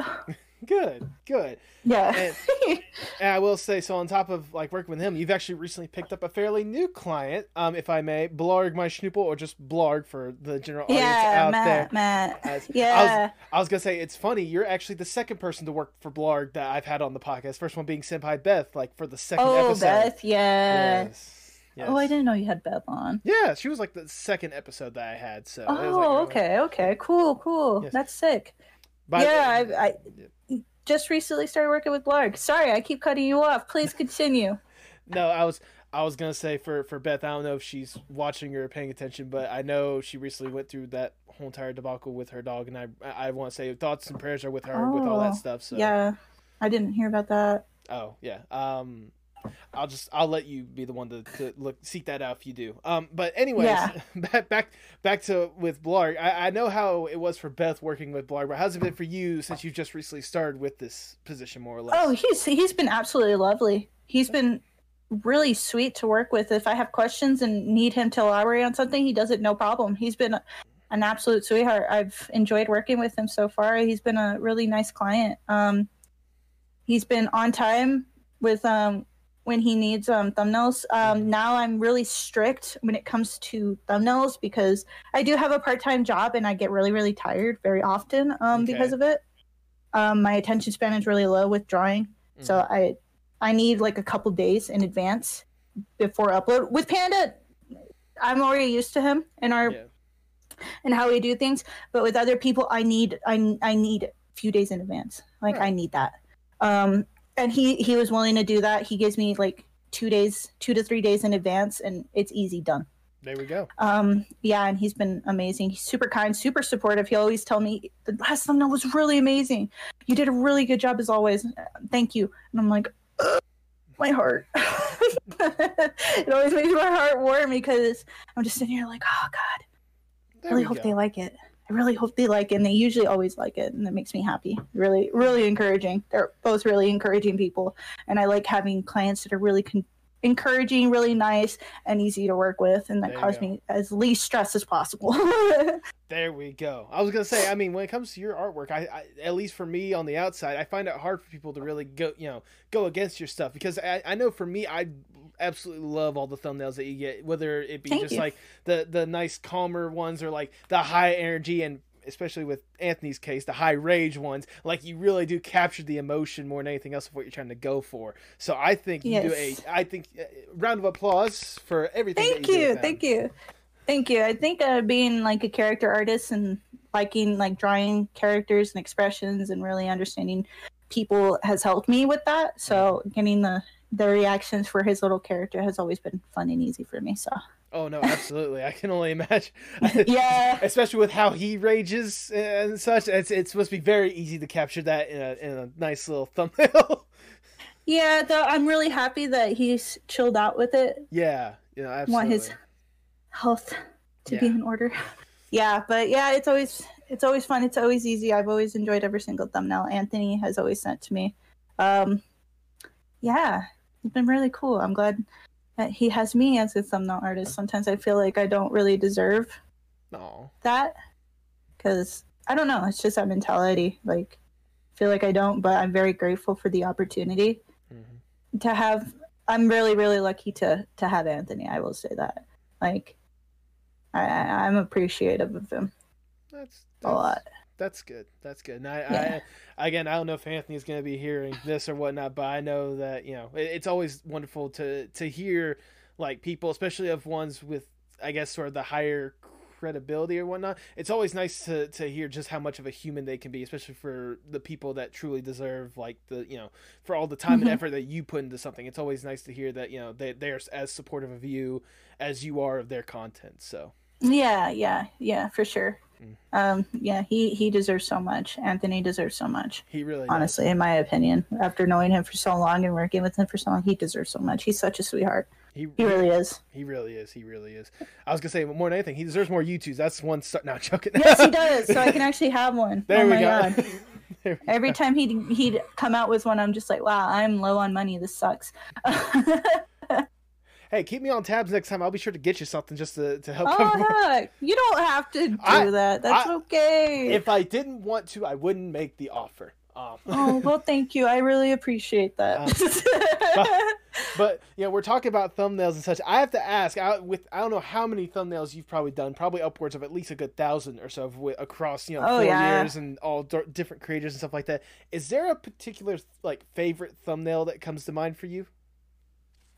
Good. Good. yeah And- And I will say, so on top of like working with him, you've actually recently picked up a fairly new client, um, if I may, Blarg my Schnoople, or just Blarg for the general audience yeah out matt there. matt As- yeah I was gonna say it's funny. You're actually the second person to work for Blarg that I've had on the podcast. First one being Senpai Beth, like for the second oh episode. beth yeah Yes. Yes. Oh, I didn't know you had Beth on. Yeah, she was like the second episode that I had. So. was, like, Oh, really- okay, okay, cool, cool. Yes. That's sick. By the- yeah, I, I just recently started working with Blarg. Sorry, I keep cutting you off. Please continue. No, I was I was gonna say for for Beth. I don't know if she's watching or paying attention, but I know she recently went through that whole entire debacle with her dog, and I I want to say thoughts and prayers are with her with all Oh, that stuff. So Yeah, I didn't hear about that. Oh yeah. Um, I'll just I'll let you be the one to, to look seek that out if you do. Um, but anyways, Yeah. back back back to with Blarg. I, I know how it was for Beth working with Blarg, but how's it been for you since you've just recently started with this position more or less? Oh, he's he's been absolutely lovely. He's been really sweet to work with. If I have questions and need him to elaborate on something, he does it no problem. He's been an absolute sweetheart. I've enjoyed working with him so far. He's been a really nice client. Um, he's been on time with um when he needs um thumbnails. Um, now I'm really strict when it comes to thumbnails because I do have a part time job and I get really really tired very often um because of it. Um, my attention span is really low with drawing, so Mm-hmm. I I need like a couple days in advance before upload. With Panda, I'm already used to him and our Yeah. and how we do things. But with other people, I need I I need a few days in advance. Like I need that. Um, and he he was willing to do that. He gives me like two days, two to three days in advance, and it's easy done. There we go. Um, yeah, and he's been amazing. He's super kind, super supportive. He always tell me the last thumbnail was really amazing. You did a really good job as always. Thank you. And I'm like, my heart. it always makes my heart warm because I'm just sitting here like, oh God, I really hope go. they like it. I really hope they like it. And they usually always like it. And that makes me happy. Really, really encouraging. They're both really encouraging people. And I like having clients that are really con- encouraging, really nice, and easy to work with, and that There caused me as least stress as possible. There we go. I was gonna say, I mean, when it comes to your artwork, I, I at least for me on the outside, I find it hard for people to really go, you know, go against your stuff because I, I know for me, I absolutely love all the thumbnails that you get, whether it be Thank just you. like the the nice calmer ones or like the high energy and especially with Anthony's case, the high rage ones. Like you really do capture the emotion more than anything else of what you're trying to go for. So I think you do a, Yes. I think uh, round of applause for everything. thank you, you, thank you, thank you. I think uh, being like a character artist and liking like drawing characters and expressions and really understanding people has helped me with that. So getting the the reactions for his little character has always been fun and easy for me. So Oh no, absolutely. I can only imagine. yeah. especially with how he rages and such. It's it's supposed to be very easy to capture that in a in a nice little thumbnail. Yeah, though I'm really happy that he's chilled out with it. yeah, yeah, absolutely. Want his health to be in order. Yeah, but yeah, it's always it's always fun. It's always easy. I've always enjoyed every single thumbnail Anthony has always sent to me. Um, yeah, it's been really cool. I'm glad that he has me as a thumbnail artist. Sometimes I feel like I don't really deserve No, that because I don't know. It's just that mentality. Like, I feel like I don't, but I'm very grateful for the opportunity Mhm. to have. I'm really, really lucky to to have Anthony. I will say that. Like, I, I'm appreciative of him that's, a lot. That's good. That's good. And I, Yeah. I again, I don't know if Anthony's going to be hearing this or whatnot, but I know that you know it, it's always wonderful to to hear like people, especially of ones with I guess sort of the higher credibility or whatnot. It's always nice to to hear just how much of a human they can be, especially for the people that truly deserve like the you know for all the time and Mhm. effort that you put into something. It's always nice to hear that you know they they're as supportive of you as you are of their content. So. Yeah, yeah, yeah, for sure. Mm. Um, yeah, he he deserves so much. Anthony deserves so much. He really does. Honestly, in my opinion, after knowing him for so long and working with him for so long, he deserves so much. He's such a sweetheart. he, He really is. He really is. He really is. I was gonna say more than anything, he deserves more YouTubes. That's one. Now, joking. Yes, he does. So I can actually have one. there oh we my go. god. There we Every go. time he'd he'd come out with one, I'm just like, wow, I'm low on money. This sucks. Hey, keep me on tabs next time. I'll be sure to get you something just to, to help oh heck, you don't have to do I- that. That's I- okay. If I didn't want to, I wouldn't make the offer. Um, oh well, thank you. I really appreciate that. but you know, we're talking about thumbnails and such. I have to ask. I, with I don't know how many thumbnails you've probably done. Probably upwards of at least a good thousand or so of, across you know Oh, four yeah. years and all d- different creators and stuff like that. Is there a particular like favorite thumbnail that comes to mind for you?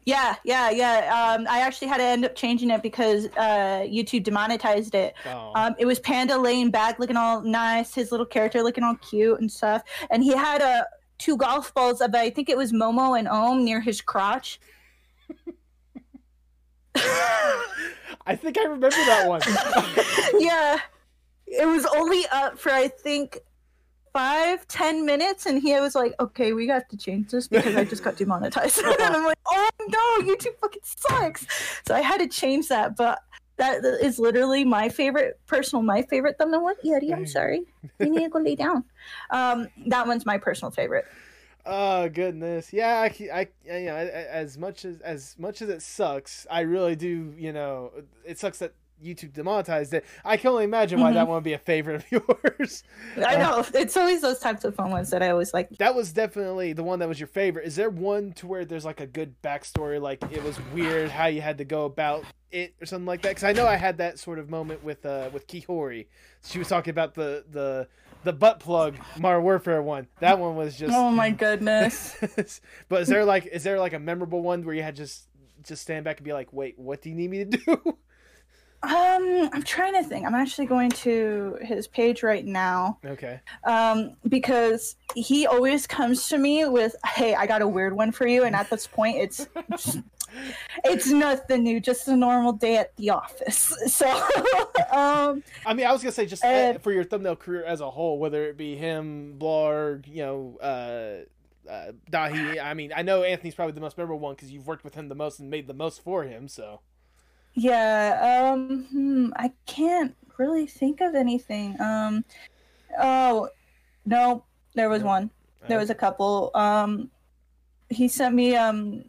Yeah, yeah, yeah. Um, I actually had to end up changing it because uh, YouTube demonetized it. Oh, Um, it was Panda laying back, looking all nice, his little character looking all cute and stuff, and he had uh, two golf balls of I think it was Momo and Ohm near his crotch. I think I remember that one. yeah, it was only up for I think five, ten minutes, and he was like, "Okay, we have to change this because I just got demonetized." and I'm like, "Oh no, YouTube fucking sucks!" So I had to change that, but. That is literally my favorite, personal, my favorite thumbnail. What, Yeti? I'm sorry. You need to go lay down. Um, that one's my personal favorite. Oh goodness, yeah. I, you know, as much as as much as it sucks, I really do. You know, it sucks that YouTube demonetized it. I can only imagine why Mhm. that one would be a favorite of yours. I know it's always those types of fun ones that I always like. That was definitely the one that was your favorite. Is there one to where there's like a good backstory, like it was weird how you had to go about it or something like that? Because I know I had that sort of moment with uh with Kihori. She was talking about the the the butt plug Modern Warfare one. That one was just. Oh my goodness. but is there like is there like a memorable one where you had just just stand back and be like, wait, what do you need me to do? Um, I'm trying to think. I'm actually going to his page right now. okay. Um, because he always comes to me with, "Hey, I got a weird one for you," and at this point, it's it's nothing new, just a normal day at the office. So, um, I mean, I was gonna say just Uh, uh, for your thumbnail career as a whole, whether it be him, Blarg, you know, uh, uh, Daithi. I mean, I know Anthony's probably the most memorable one because you've worked with him the most and made the most for him. So yeah, um, hmm, I can't really think of anything. Um, oh, no, there was one. There was a couple. Um, he sent me um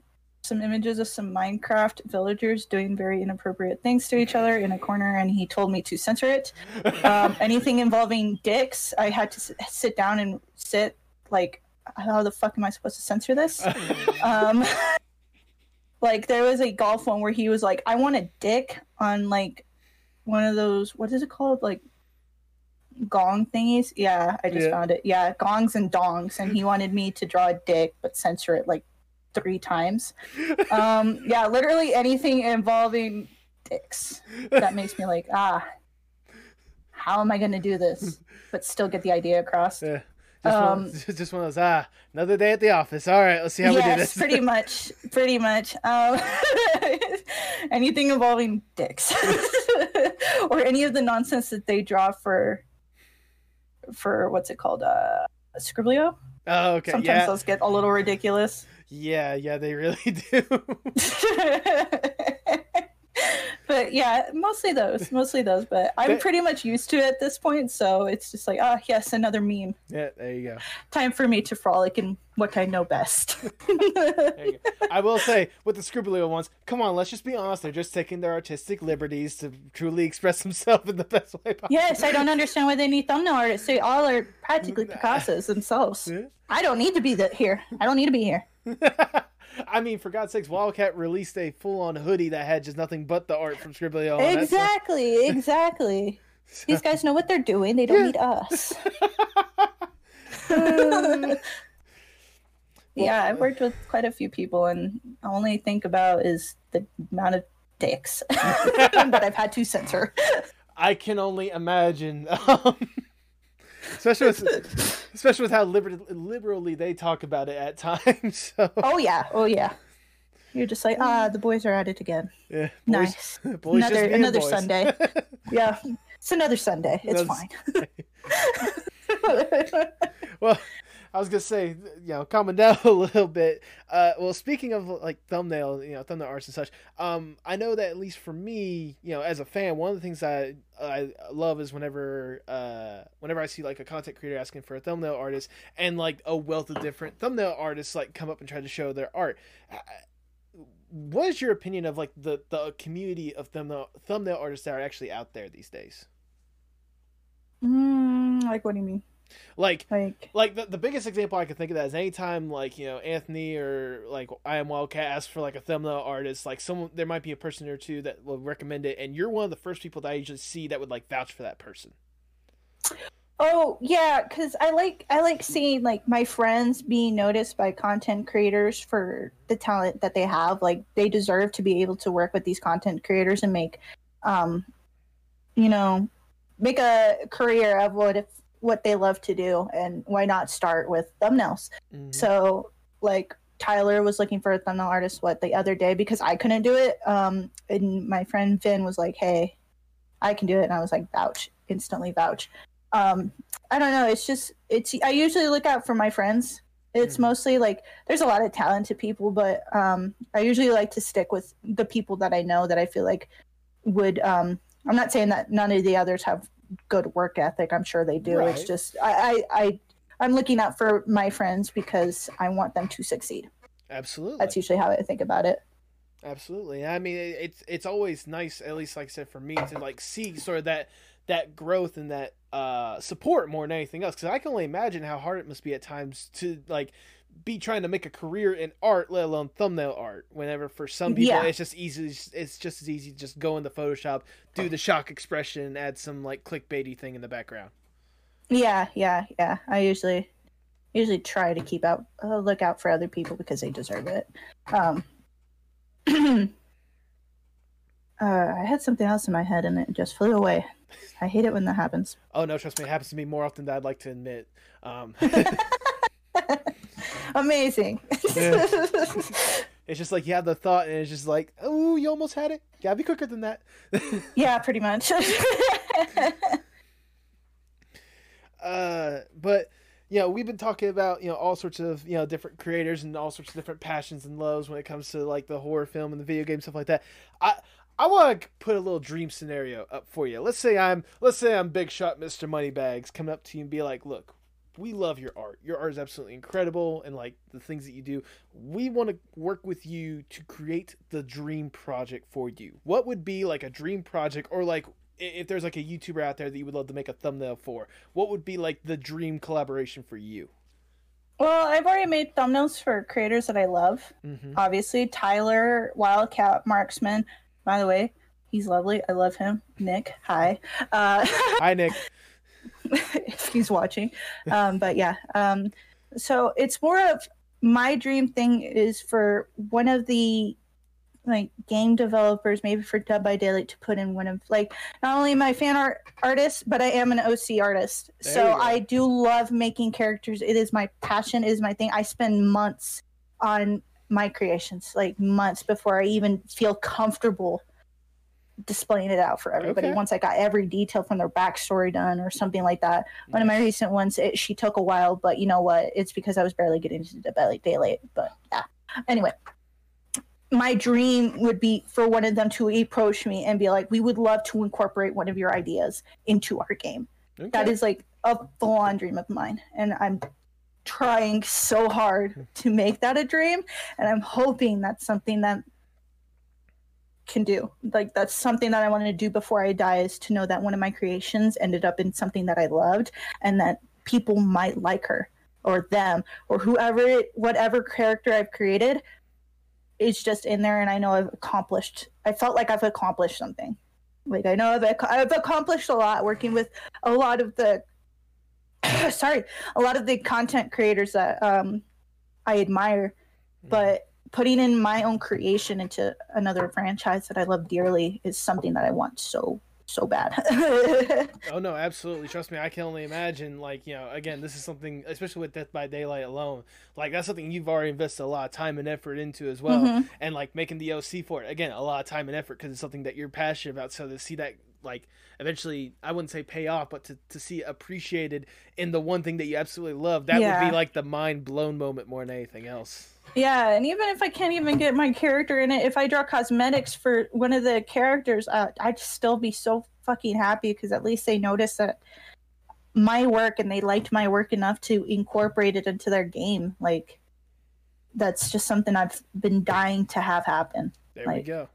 some images of some Minecraft villagers doing very inappropriate things to each other in a corner, and he told me to censor it. Um, anything involving dicks, I had to sit down and sit like, how the fuck am I supposed to censor this? um, like there was a golf one where he was like, I want a dick on like one of those. What is it called? Like gong thingies. Yeah, I just Yeah. found it. Yeah, gongs and dongs, and he wanted me to draw a dick but censor it like three times. Um, yeah, literally anything involving dicks. That makes me like, ah, how am I going to do this but still get the idea across? Yeah. Just, Um, one, just one of those, ah, another day at the office. All right, let's see how we do yes, this. pretty much, pretty much. Um, anything involving dicks, or any of the nonsense that they draw for, for what's it called, uh, Skribbl.io. oh, okay. Sometimes yeah. those get a little ridiculous. Yeah, yeah, they really do. But yeah, mostly those, mostly those. But I'm That- pretty much used to it at this point, so it's just like, ah, yes, another meme. yeah, there you go. Time for me to frolic in what I know best. There you go. I will say, with the Skribbl.io ones, come on, let's just be honest. They're just taking their artistic liberties to truly express themselves in the best way possible. yes, I don't understand why they need thumbnail artists. They all are practically Picassos themselves. I don't need to be the, here. I don't need to be here. I mean, for God's sakes, Wildcat released a full-on hoodie that had just nothing but the art from Skribbl.io. on it, so- Exactly, exactly. These guys know what they're doing. They don't Yeah. need us. yeah, I've worked with quite a few people, and only think about is the amount of dicks that I've had to censor. I can only imagine. Um, especially with, especially with how liber- liberally they talk about it at times. So, Oh yeah, oh yeah. You're just like, ah, the boys are at it again. yeah, boys, Nice. boys another another boys. Sunday. Yeah, it's another Sunday. It's Another fine. well, I was gonna say, you know, calming down a little bit. Uh, well, speaking of like thumbnail, you know, thumbnail arts and such. Um, I know that at least for me, you know, as a fan, one of the things I I love is whenever uh whenever I see like a content creator asking for a thumbnail artist and like a wealth of different thumbnail artists like come up and try to show their art. Uh, What is your opinion of like the the community of thumbnail thumbnail artists that are actually out there these days? mm, like, what do you mean? Like Like, like the, the biggest example I can think of that is anytime like you know Anthony or like I am Wildcat asks for like a thumbnail artist, like someone there might be a person or two that will recommend it, and you're one of the first people that I usually see that would like vouch for that person. oh yeah, because I like I like seeing like my friends being noticed by content creators for the talent that they have. Like, they deserve to be able to work with these content creators and make, um, you know, make a career of what if what they love to do, and why not start with thumbnails? Mhm. So like Tyler was looking for a thumbnail artist what the other day because I couldn't do it. Um, and my friend Finn was like, "Hey, I can do it," and I was like, "Vouch!" Instantly vouch. Um, I don't know. It's just it's. I usually look out for my friends. It's Mhm. mostly like there's a lot of talented people, but um, I usually like to stick with the people that I know that I feel like would. Um, I'm not saying that none of the others have good work ethic. I'm sure they do. It's just I, I I I'm looking out for my friends because I want them to succeed. Absolutely, That's usually how I think about it. absolutely. I mean, it, it's it's always nice, at least like I said for me, to like see sort of that that growth and that uh support more than anything else. Because I can only imagine how hard it must be at times to like be trying to make a career in art, let alone thumbnail art. Whenever for some people Yeah. it's just easy, it's just as easy to just go into Photoshop, do the shock expression, add some like clickbaity thing in the background. Yeah, yeah, yeah. I usually usually try to keep out uh, look out for other people because they deserve it. Um, uh, I had something else in my head and it just flew away. I hate it when that happens. Oh no, trust me, it happens to me more often than I'd like to admit. Um, Amazing. It's just like you have the thought, and it's just like, oh, you almost had it. Gotta be quicker than that. yeah, pretty much. uh, but you know, we've been talking about you know all sorts of you know different creators and all sorts of different passions and loves when it comes to like the horror film and the video game stuff like that. I I want to put a little dream scenario up for you. Let's say I'm let's say I'm Big Shot Mr. Moneybags coming up to you and be like, look, we love your art. Your art is absolutely incredible, and like the things that you do, we want to work with you to create the dream project for you. What would be like a dream project, or like if there's like a YouTuber out there that you would love to make a thumbnail for, what would be like the dream collaboration for you? Well, I've already made thumbnails for creators that I love. Mm-hmm. Obviously, Tyler Wildcat Marksman. By the way, he's lovely. I love him. Nick, hi. Uh, Hi, Nick. if he's watching. Um, but yeah, um, so it's more of my dream thing is for one of the like game developers, maybe for Dead by Daylight, to put in one of like not only my fan art artist, but I am an OC artist. There so. I do love making characters. It is my passion. It is my thing. I spend months on my creations, like months before I even feel comfortable displaying it out for everybody. Okay. Once I got every detail from their backstory done or something like that. One of my recent ones, it, she took a while, but you know what? It's because I was barely getting into Dead by Like Daylight. But yeah. Anyway, my dream would be for one of them to approach me and be like, "We would love to incorporate one of your ideas into our game." Okay. That is like a full-on dream of mine, and I'm trying so hard to make that a dream, and I'm hoping that's something that can do. Like that's something that I wanted to do before I die is to know that one of my creations ended up in something that I loved and that people might like her or them or whoever whatever character I've created is just in there and I know I've accomplished I felt like I've accomplished something. Like I know I've, I've accomplished a lot working with a lot of the sorry, a lot of the content creators that um I admire, but putting in my own creation into another franchise that I love dearly is something that I want so so bad. Oh no, absolutely. Trust me, I can only imagine. Like you know, again, this is something, especially with Death by Daylight alone. Like that's something you've already invested a lot of time and effort into as well, Mhm. and like making the OC for it. Again, a lot of time and effort because it's something that you're passionate about. So to see that, like, eventually, I wouldn't say pay off, but to to see appreciated in the one thing that you absolutely love, that would be like the mind blown moment more than anything else. Yeah, and even if I can't even get my character in it, if I draw cosmetics for one of the characters, uh, I'd still be so fucking happy because at least they noticed that my work and they liked my work enough to incorporate it into their game. Like that's just something I've been dying to have happen. There we go.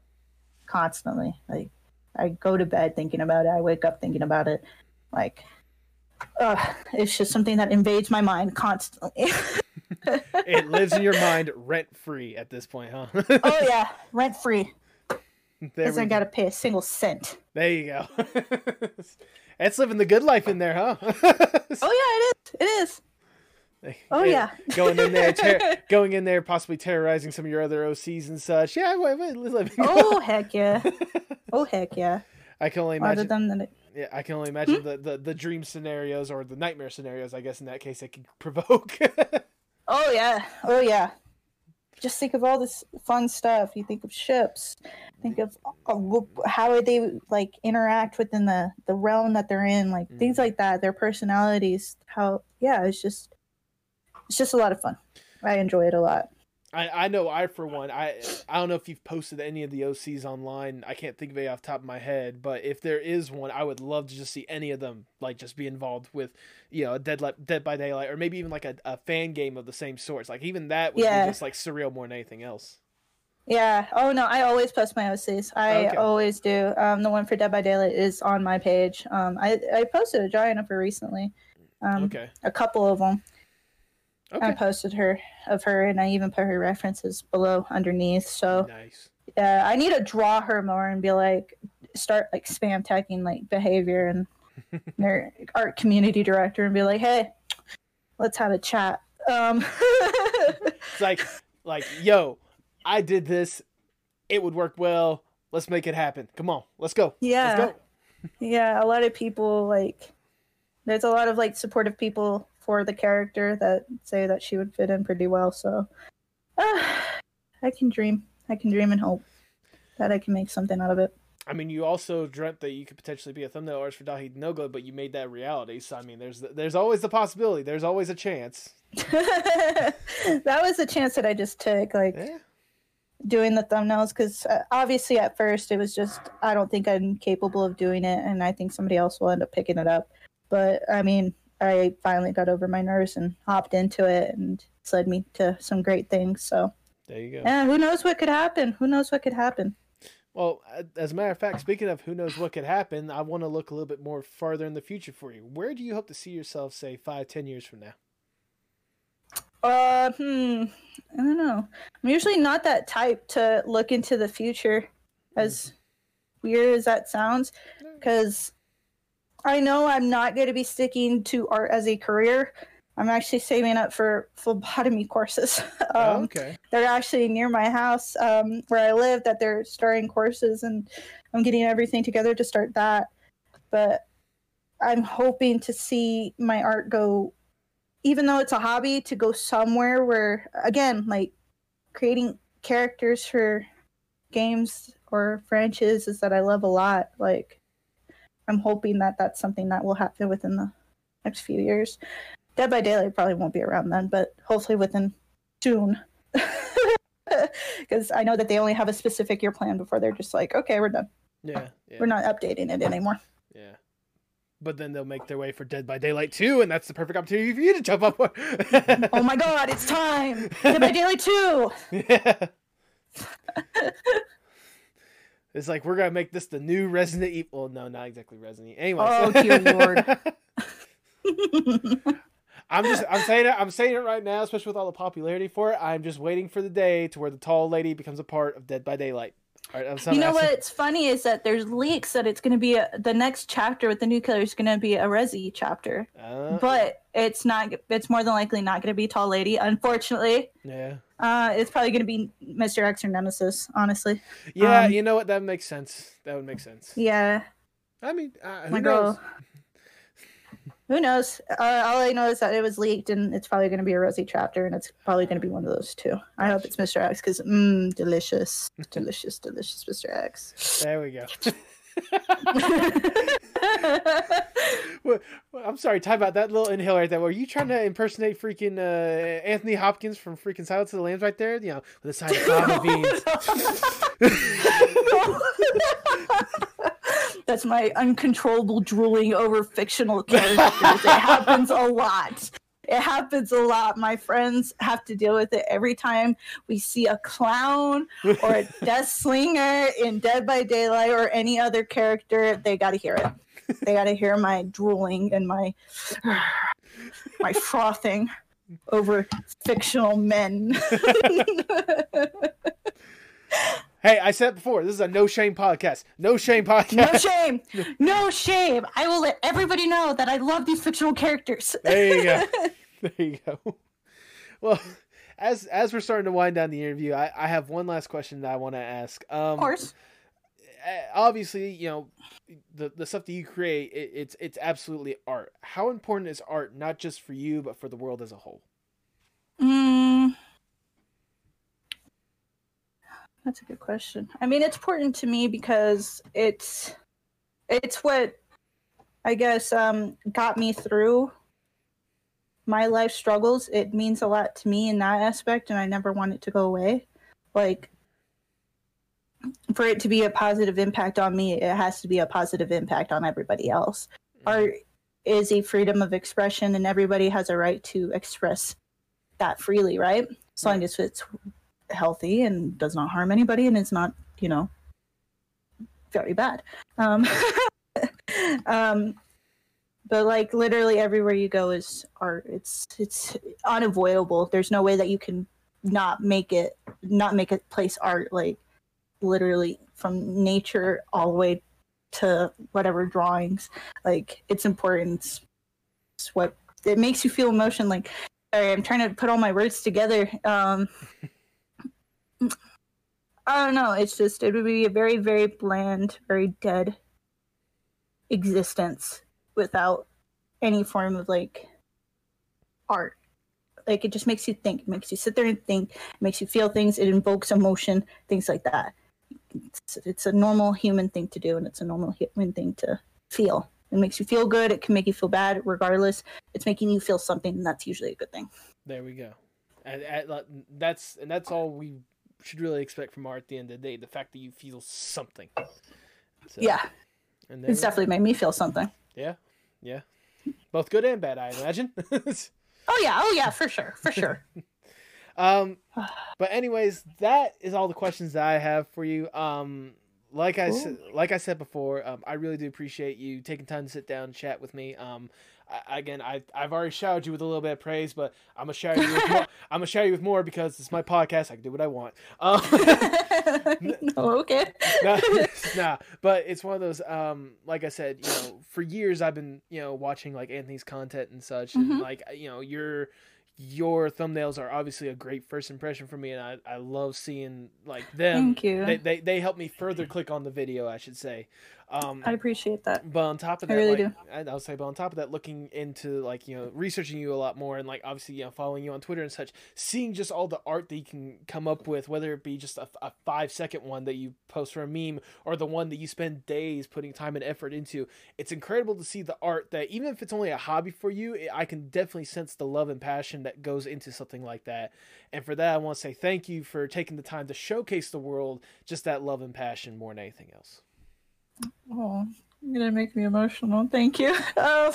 constantly. Like I go to bed thinking about it. I wake up thinking about it. Like uh, it's just something that invades my mind constantly. It lives in your mind rent free at this point, huh? oh yeah, rent free. Because I go. gotta pay a single cent. there you go. That's living the good life in there, huh? Oh yeah, it is. It is. Oh yeah. going in there, ter- going in there, possibly terrorizing some of your other OCs and such. Yeah, wait, wait, living. Oh heck yeah. Oh heck yeah. I can only imagine. than that, Yeah, I can only imagine Hmm? the, the the dream scenarios or the nightmare scenarios. I guess in that case, it could provoke. Oh yeah, oh yeah. Just think of all this fun stuff. You think of ships. Think of how they like interact within the the realm that they're in, like things mm-hmm. like that. Their personalities. How yeah, it's just it's just a lot of fun. I enjoy it a lot. I, I know I for one I I don't know if you've posted any of the OCs online. I can't think of any off the top of my head, but if there is one, I would love to just see any of them like just be involved with you know Dead Li- Dead by Daylight or maybe even like a, a fan game of the same sorts. Like even that would Yeah. be just like surreal more than anything else. Yeah. Oh no, I always post my OCs. I Okay. always do. Um, the one for Dead by Daylight is on my page. Um, I I posted a giant of her recently. Um, Okay. a couple of them. Okay. I posted her of her, and I even put her references below underneath. So Nice. uh, I need to draw her more and be like, start like spam tagging like Behaviour and their art community director and be like, hey, let's have a chat. Um, It's like like yo, I did this. It would work well. Let's make it happen. Come on, let's go. Yeah. Let's go. yeah, a lot of people like, there's a lot of like supportive people for the character that say that she would fit in pretty well. So, uh, I can dream. I can dream and hope that I can make something out of it. I mean, you also dreamt that you could potentially be a thumbnail artist for Daithi Nogla, but you made that reality. So I mean, there's there's always the possibility. There's always a chance. that was a chance that I just took, like Yeah. doing the thumbnails, because uh, obviously at first it was just I don't think I'm capable of doing it, and I think somebody else will end up picking it up. But I mean, I finally got over my nerves and hopped into it, and it's led me to some great things. So There you go. yeah, who knows what could happen? Who knows what could happen? Well, as a matter of fact, speaking of who knows what could happen, I want to look a little bit more farther in the future for you. Where do you hope to see yourself, say, five, ten years from now? Uh, hmm. I don't know. I'm usually not that type to look into the future, as weird as that sounds, because I know I'm not going to be sticking to art as a career. I'm actually saving up for phlebotomy courses. Oh, um, okay. they're actually near my house um, where I live that they're starting courses and I'm getting everything together to start that. But I'm hoping to see my art go, even though it's a hobby, to go somewhere where, again, like creating characters for games or franchises that I love a lot. Like, I'm hoping that that's something that will happen within the next few years. Dead by Daylight probably won't be around then, but hopefully within June. Because I know that they only have a specific year plan before they're just like, okay, we're done. Yeah, yeah, We're not updating it anymore. yeah. But then they'll make their way for Dead by Daylight 2, and that's the perfect opportunity for you to jump up oh my god, it's time! Dead by Daylight 2! Yeah. It's like we're gonna make this the new Resident Evil. Well, no, not exactly Resident Evil. Anyways. Oh, dear lord. I'm just I'm saying it I'm saying it right now, especially with all the popularity for it. I'm just waiting for the day to where the tall lady becomes a part of Dead by Daylight. All right, you know what's funny is that there's leaks that it's going to be a, the next chapter with the new killer is going to be a Resi chapter, Uh, but it's not. It's more than likely not going to be Tall Lady. Unfortunately, yeah, uh, it's probably going to be Mr. X or Nemesis. Honestly, yeah. Um, you know what? That makes sense. That would make sense. yeah. I mean, uh, who My knows? girl. Who knows? Uh, all I know is that it was leaked, and it's probably going to be a Resi chapter, and it's probably going to be one of those two. I hope it's Mr. X because, mmm, delicious, delicious, delicious, Mr. X. There we go. Well, I'm sorry, time about that little inhale right there. Were you trying to impersonate freaking uh, Anthony Hopkins from freaking Silence of the Lambs right there? You know, with a side of fava beans. That's my uncontrollable drooling over fictional characters. it happens a lot. It happens a lot. My friends have to deal with it every time we see a clown or a Deathslinger in Dead by Daylight or any other character. They got to hear it. They got to hear my drooling and my my frothing over fictional men. hey, I said it before. This is a no shame podcast. No shame podcast. no shame. No shame. I will let everybody know that I love these fictional characters. There you go. There you go. Well, as as we're starting to wind down the interview, I, I have one last question that I want to ask. Um, Of course. uh, obviously, you know, the the stuff that you create, it, it's it's absolutely art. How important is art, not just for you, but for the world as a whole? That's a good question. I mean, it's important to me because it's it's what I guess um, got me through my life struggles. It means a lot to me in that aspect, and I never want it to go away. Like for it to be a positive impact on me, it has to be a positive impact on everybody else. Art is a freedom of expression, and everybody has a right to express that freely, right? As long as it's healthy and does not harm anybody and is not, you know, very bad. Um, um, but like literally everywhere you go is art. It's it's unavoidable. There's no way that you can not make it not make a place art. Like literally from nature all the way to whatever drawings. Like it's important. It's, it's what it makes you feel emotion. Like sorry, I'm trying to put all my words together. Um, I don't know. It's just it would be a very very bland, very dead existence without any form of like art. Like it just makes you think. It makes you sit there and think. It makes you feel things. It invokes emotion. Things like that. It's, it's a normal human thing to do, and it's a normal human thing to feel. It makes you feel good. It can make you feel bad. Regardless, it's making you feel something, and that's usually a good thing. There we go. And, and uh, that's and that's all we should really expect from art at the end of the day. The fact that you feel something. So, Yeah, and it's definitely made me feel something. Yeah, yeah. both good and bad, I imagine. oh yeah, oh yeah, for sure, for sure. um, but anyways, that is all the questions that I have for you. Um, like I said, like I said before, um, I really do appreciate you taking time to sit down and chat with me. Um, I, again, I I've already showered you with a little bit of praise, but I'm gonna shower you with more. I'm gonna shower you with more because it's my podcast. I can do what I want. Um, oh, okay. nah, nah, but it's one of those. Um, like I said, you know, for years I've been you know watching like Anthony's content and such, and Mhm. like you know you're your thumbnails are obviously a great first impression for me and I, I love seeing like them Thank you. they, they they help me further click on the video i should say um I appreciate that. but on top of that, I really like I, I would say but on top of that looking into like you know researching you a lot more and like obviously you know following you on twitter and such seeing just all the art that you can come up with whether it be just a, a five second one that you post for a meme or the one that you spend days putting time and effort into it's incredible to see the art that even if it's only a hobby for you it, i can definitely sense the love and passion that goes into something like that. And for that i want to say thank you for taking the time to showcase the world just that love and passion more than anything else Oh, you're gonna make me emotional. Thank you. Um,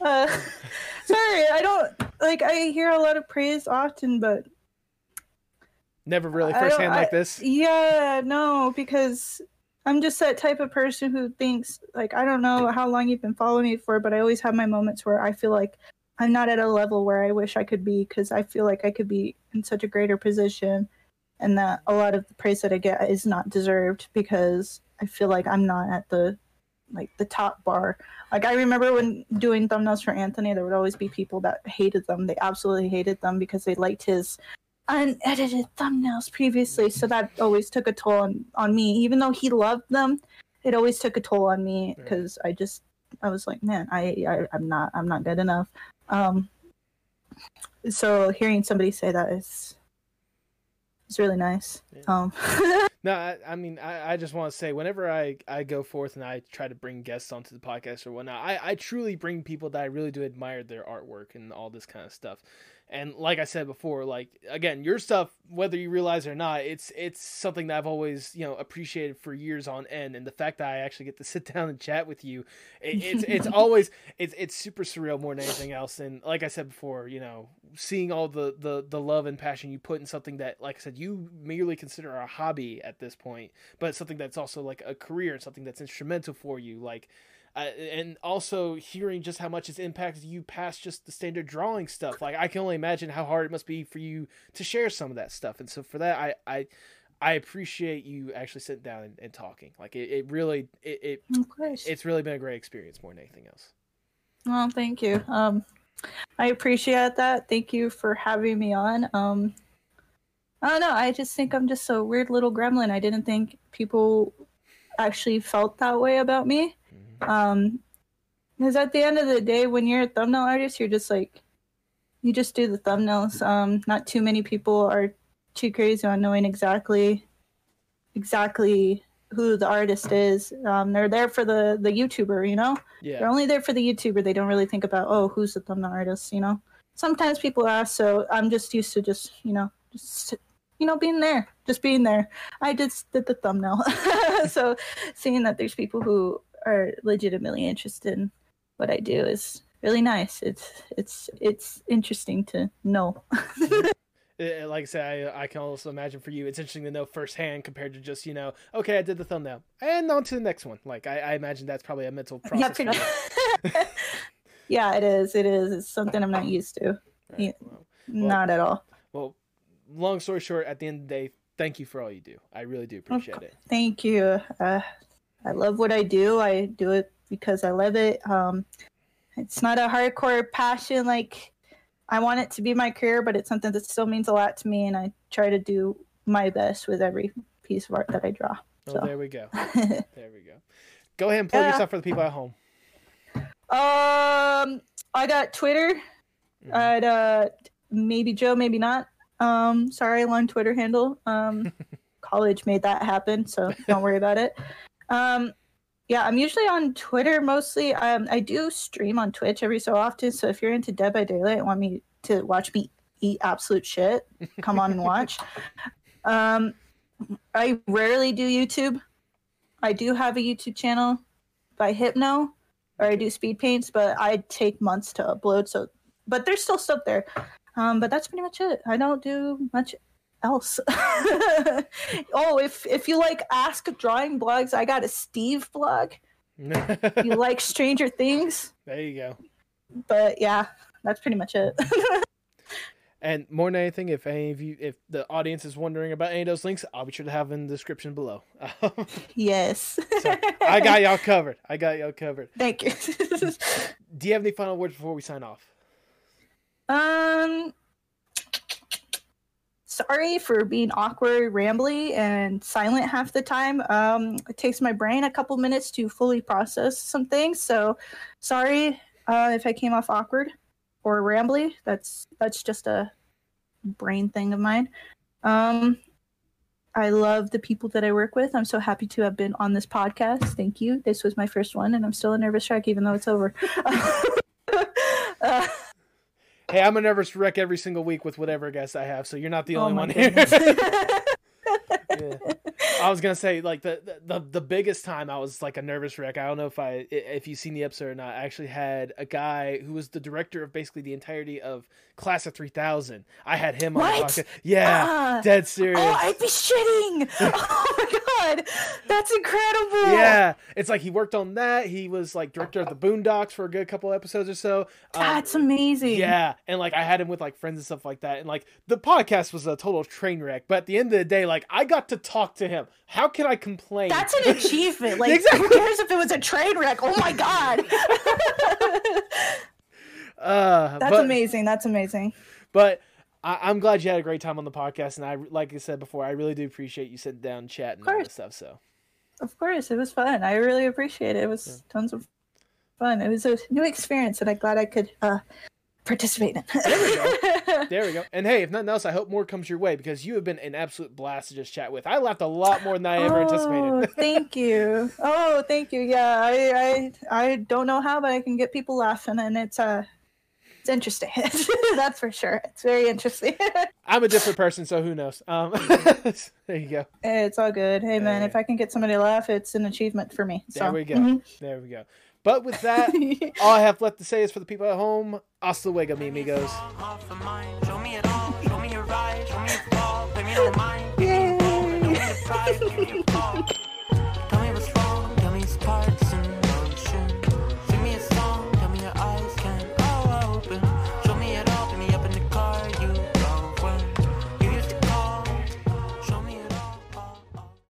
uh, sorry, I don't like. I hear a lot of praise often, but never really I firsthand like this Yeah, no, because I'm just that type of person who thinks like I don't know how long you've been following me for, but I always have my moments where I feel like I'm not at a level where I wish I could be because I feel like I could be in such a greater position, and that a lot of the praise that I get is not deserved because I feel like I'm not at the like the top bar. Like I remember when doing thumbnails for Anthony, there would always be people that hated them. They absolutely hated them because they liked his unedited thumbnails previously. So that always took a toll on, on me. Even though he loved them, it always took a toll on me because I just I was like, man, I, I I'm not I'm not good enough. Um so hearing somebody say that is is really nice. Yeah. Um No, I, I mean, I, I just want to say, whenever I, I go forth and I try to bring guests onto the podcast or whatnot, I, I truly bring people that I really do admire their artwork and all this kind of stuff. And like I said before, like again, your stuff, whether you realize it or not, it's it's something that I've always you know appreciated for years on end. And the fact that I actually get to sit down and chat with you, it, it's it's always it's it's super surreal more than anything else. And like I said before, you know, seeing all the the the love and passion you put in something that, like I said, you merely consider a hobby at this point, but something that's also like a career and something that's instrumental for you, like. Uh, and also hearing just how much it's impacted you past just the standard drawing stuff. Like I can only imagine how hard it must be for you to share some of that stuff. And so for that, I I, I appreciate you actually sitting down and, and talking. Like it, it really it, it it's really been a great experience more than anything else. Well, thank you. Um, I appreciate that. Thank you for having me on. Um, I don't know. I just think I'm just a weird little gremlin. I didn't think people actually felt that way about me. Um, because at the end of the day, when you're a thumbnail artist, you're just like, you just do the thumbnails. Um, not too many people are too crazy on knowing exactly, exactly who the artist is. Um, they're there for the the YouTuber, you know. Yeah. They're only there for the YouTuber. They don't really think about, oh, who's the thumbnail artist, you know? Sometimes people ask, so I'm just used to just, you know, just, you know, being there, just being there. I just did the thumbnail. so seeing that there's people who are legitimately interested in what I do is really nice. It's, it's, it's interesting to know. Like I said, I, I can also imagine for you, it's interesting to know firsthand compared to just you know, okay, I did the thumbnail and on to the next one. Like I, I imagine that's probably a mental yeah, process. you. yeah, it is. It is. It's something I'm not used to. Right, Yeah. well, not at all. well, long story short, at the end of the day, thank you for all you do. I really do appreciate it. Thank you. Uh, I love what I do. I do it because I love it. Um, it's not a hardcore passion like I want it to be my career, but it's something that still means a lot to me, and I try to do my best with every piece of art that I draw. Oh, So. there we go. There we go. Go ahead and plug Yeah. yourself for the people at home. Um, I got Twitter at uh, maybe Joe, maybe not. Um, sorry, long Twitter handle. Um, college made that happen, so don't worry about it. Um, yeah, I'm usually on Twitter mostly. Um, I do stream on Twitch every so often. So if you're into Dead by Daylight and want me to watch me eat absolute shit, come on and watch. Um, I rarely do YouTube. I do have a YouTube channel by Hypno. or I do speed paints, but I take months to upload. So, but there's still stuff there. Um, but that's pretty much it. I don't do much else. oh, if if you like ask drawing blogs, I got a Steve blog. you like Stranger Things? There you go. But yeah, that's pretty much it. and more than anything, if any of you, if the audience is wondering about any of those links, I'll be sure to have in the description below. yes. so I got y'all covered. I got y'all covered. Thank you. Do you have any final words before we sign off? Um, sorry for being awkward, rambly, and silent half the time. Um, it takes my brain a couple minutes to fully process some things. So, sorry uh, if I came off awkward or rambly. That's that's just a brain thing of mine. Um, I love the people that I work with. I'm so happy to have been on this podcast. Thank you. This was my first one, and I'm still a nervous wreck, even though it's over. uh, Hey, I'm a nervous wreck every single week with whatever guest I have, so you're not the oh only oh one here. yeah. I was gonna say like the, the the biggest time I was like a nervous wreck. I don't know if I if you've seen the episode or not. I actually had a guy who was the director of basically the entirety of Class of 3000. I had him what? on the podcast. Yeah, uh, dead serious. Oh, I'd be shitting. oh my god, that's incredible. Yeah, it's like he worked on that. He was like director of the Boondocks for a good couple episodes or so. Um, that's amazing. Yeah, and like I had him with like friends and stuff like that, and like the podcast was a total train wreck. But at the end of the day, like I got to talk to him. How can I complain? That's an achievement. Like exactly. who cares if it was a train wreck? Oh my god. uh, That's but, amazing. That's amazing. But I, am glad you had a great time on the podcast, and I, like I said before, I really do appreciate you sitting down, chatting, and all that stuff. So, of course, it was fun. I really appreciate it. It was yeah. tons of fun. It was a new experience, and I'm glad I could uh, participate in. there we go. There we go. And hey, if nothing else, I hope more comes your way because you have been an absolute blast to just chat with. I laughed a lot more than I ever oh, anticipated. thank you. Oh, thank you. Yeah, I, I I don't know how, but I can get people laughing, and it's uh it's interesting. That's for sure. It's very interesting. I'm a different person, so who knows? Um, there you go. It's all good. Hey man, if I can get somebody to laugh, it's an achievement for me. So. There we go. Mm-hmm. There we go. But with that, all I have left to say is for the people at home, hasta luego, mi amigos. Yay!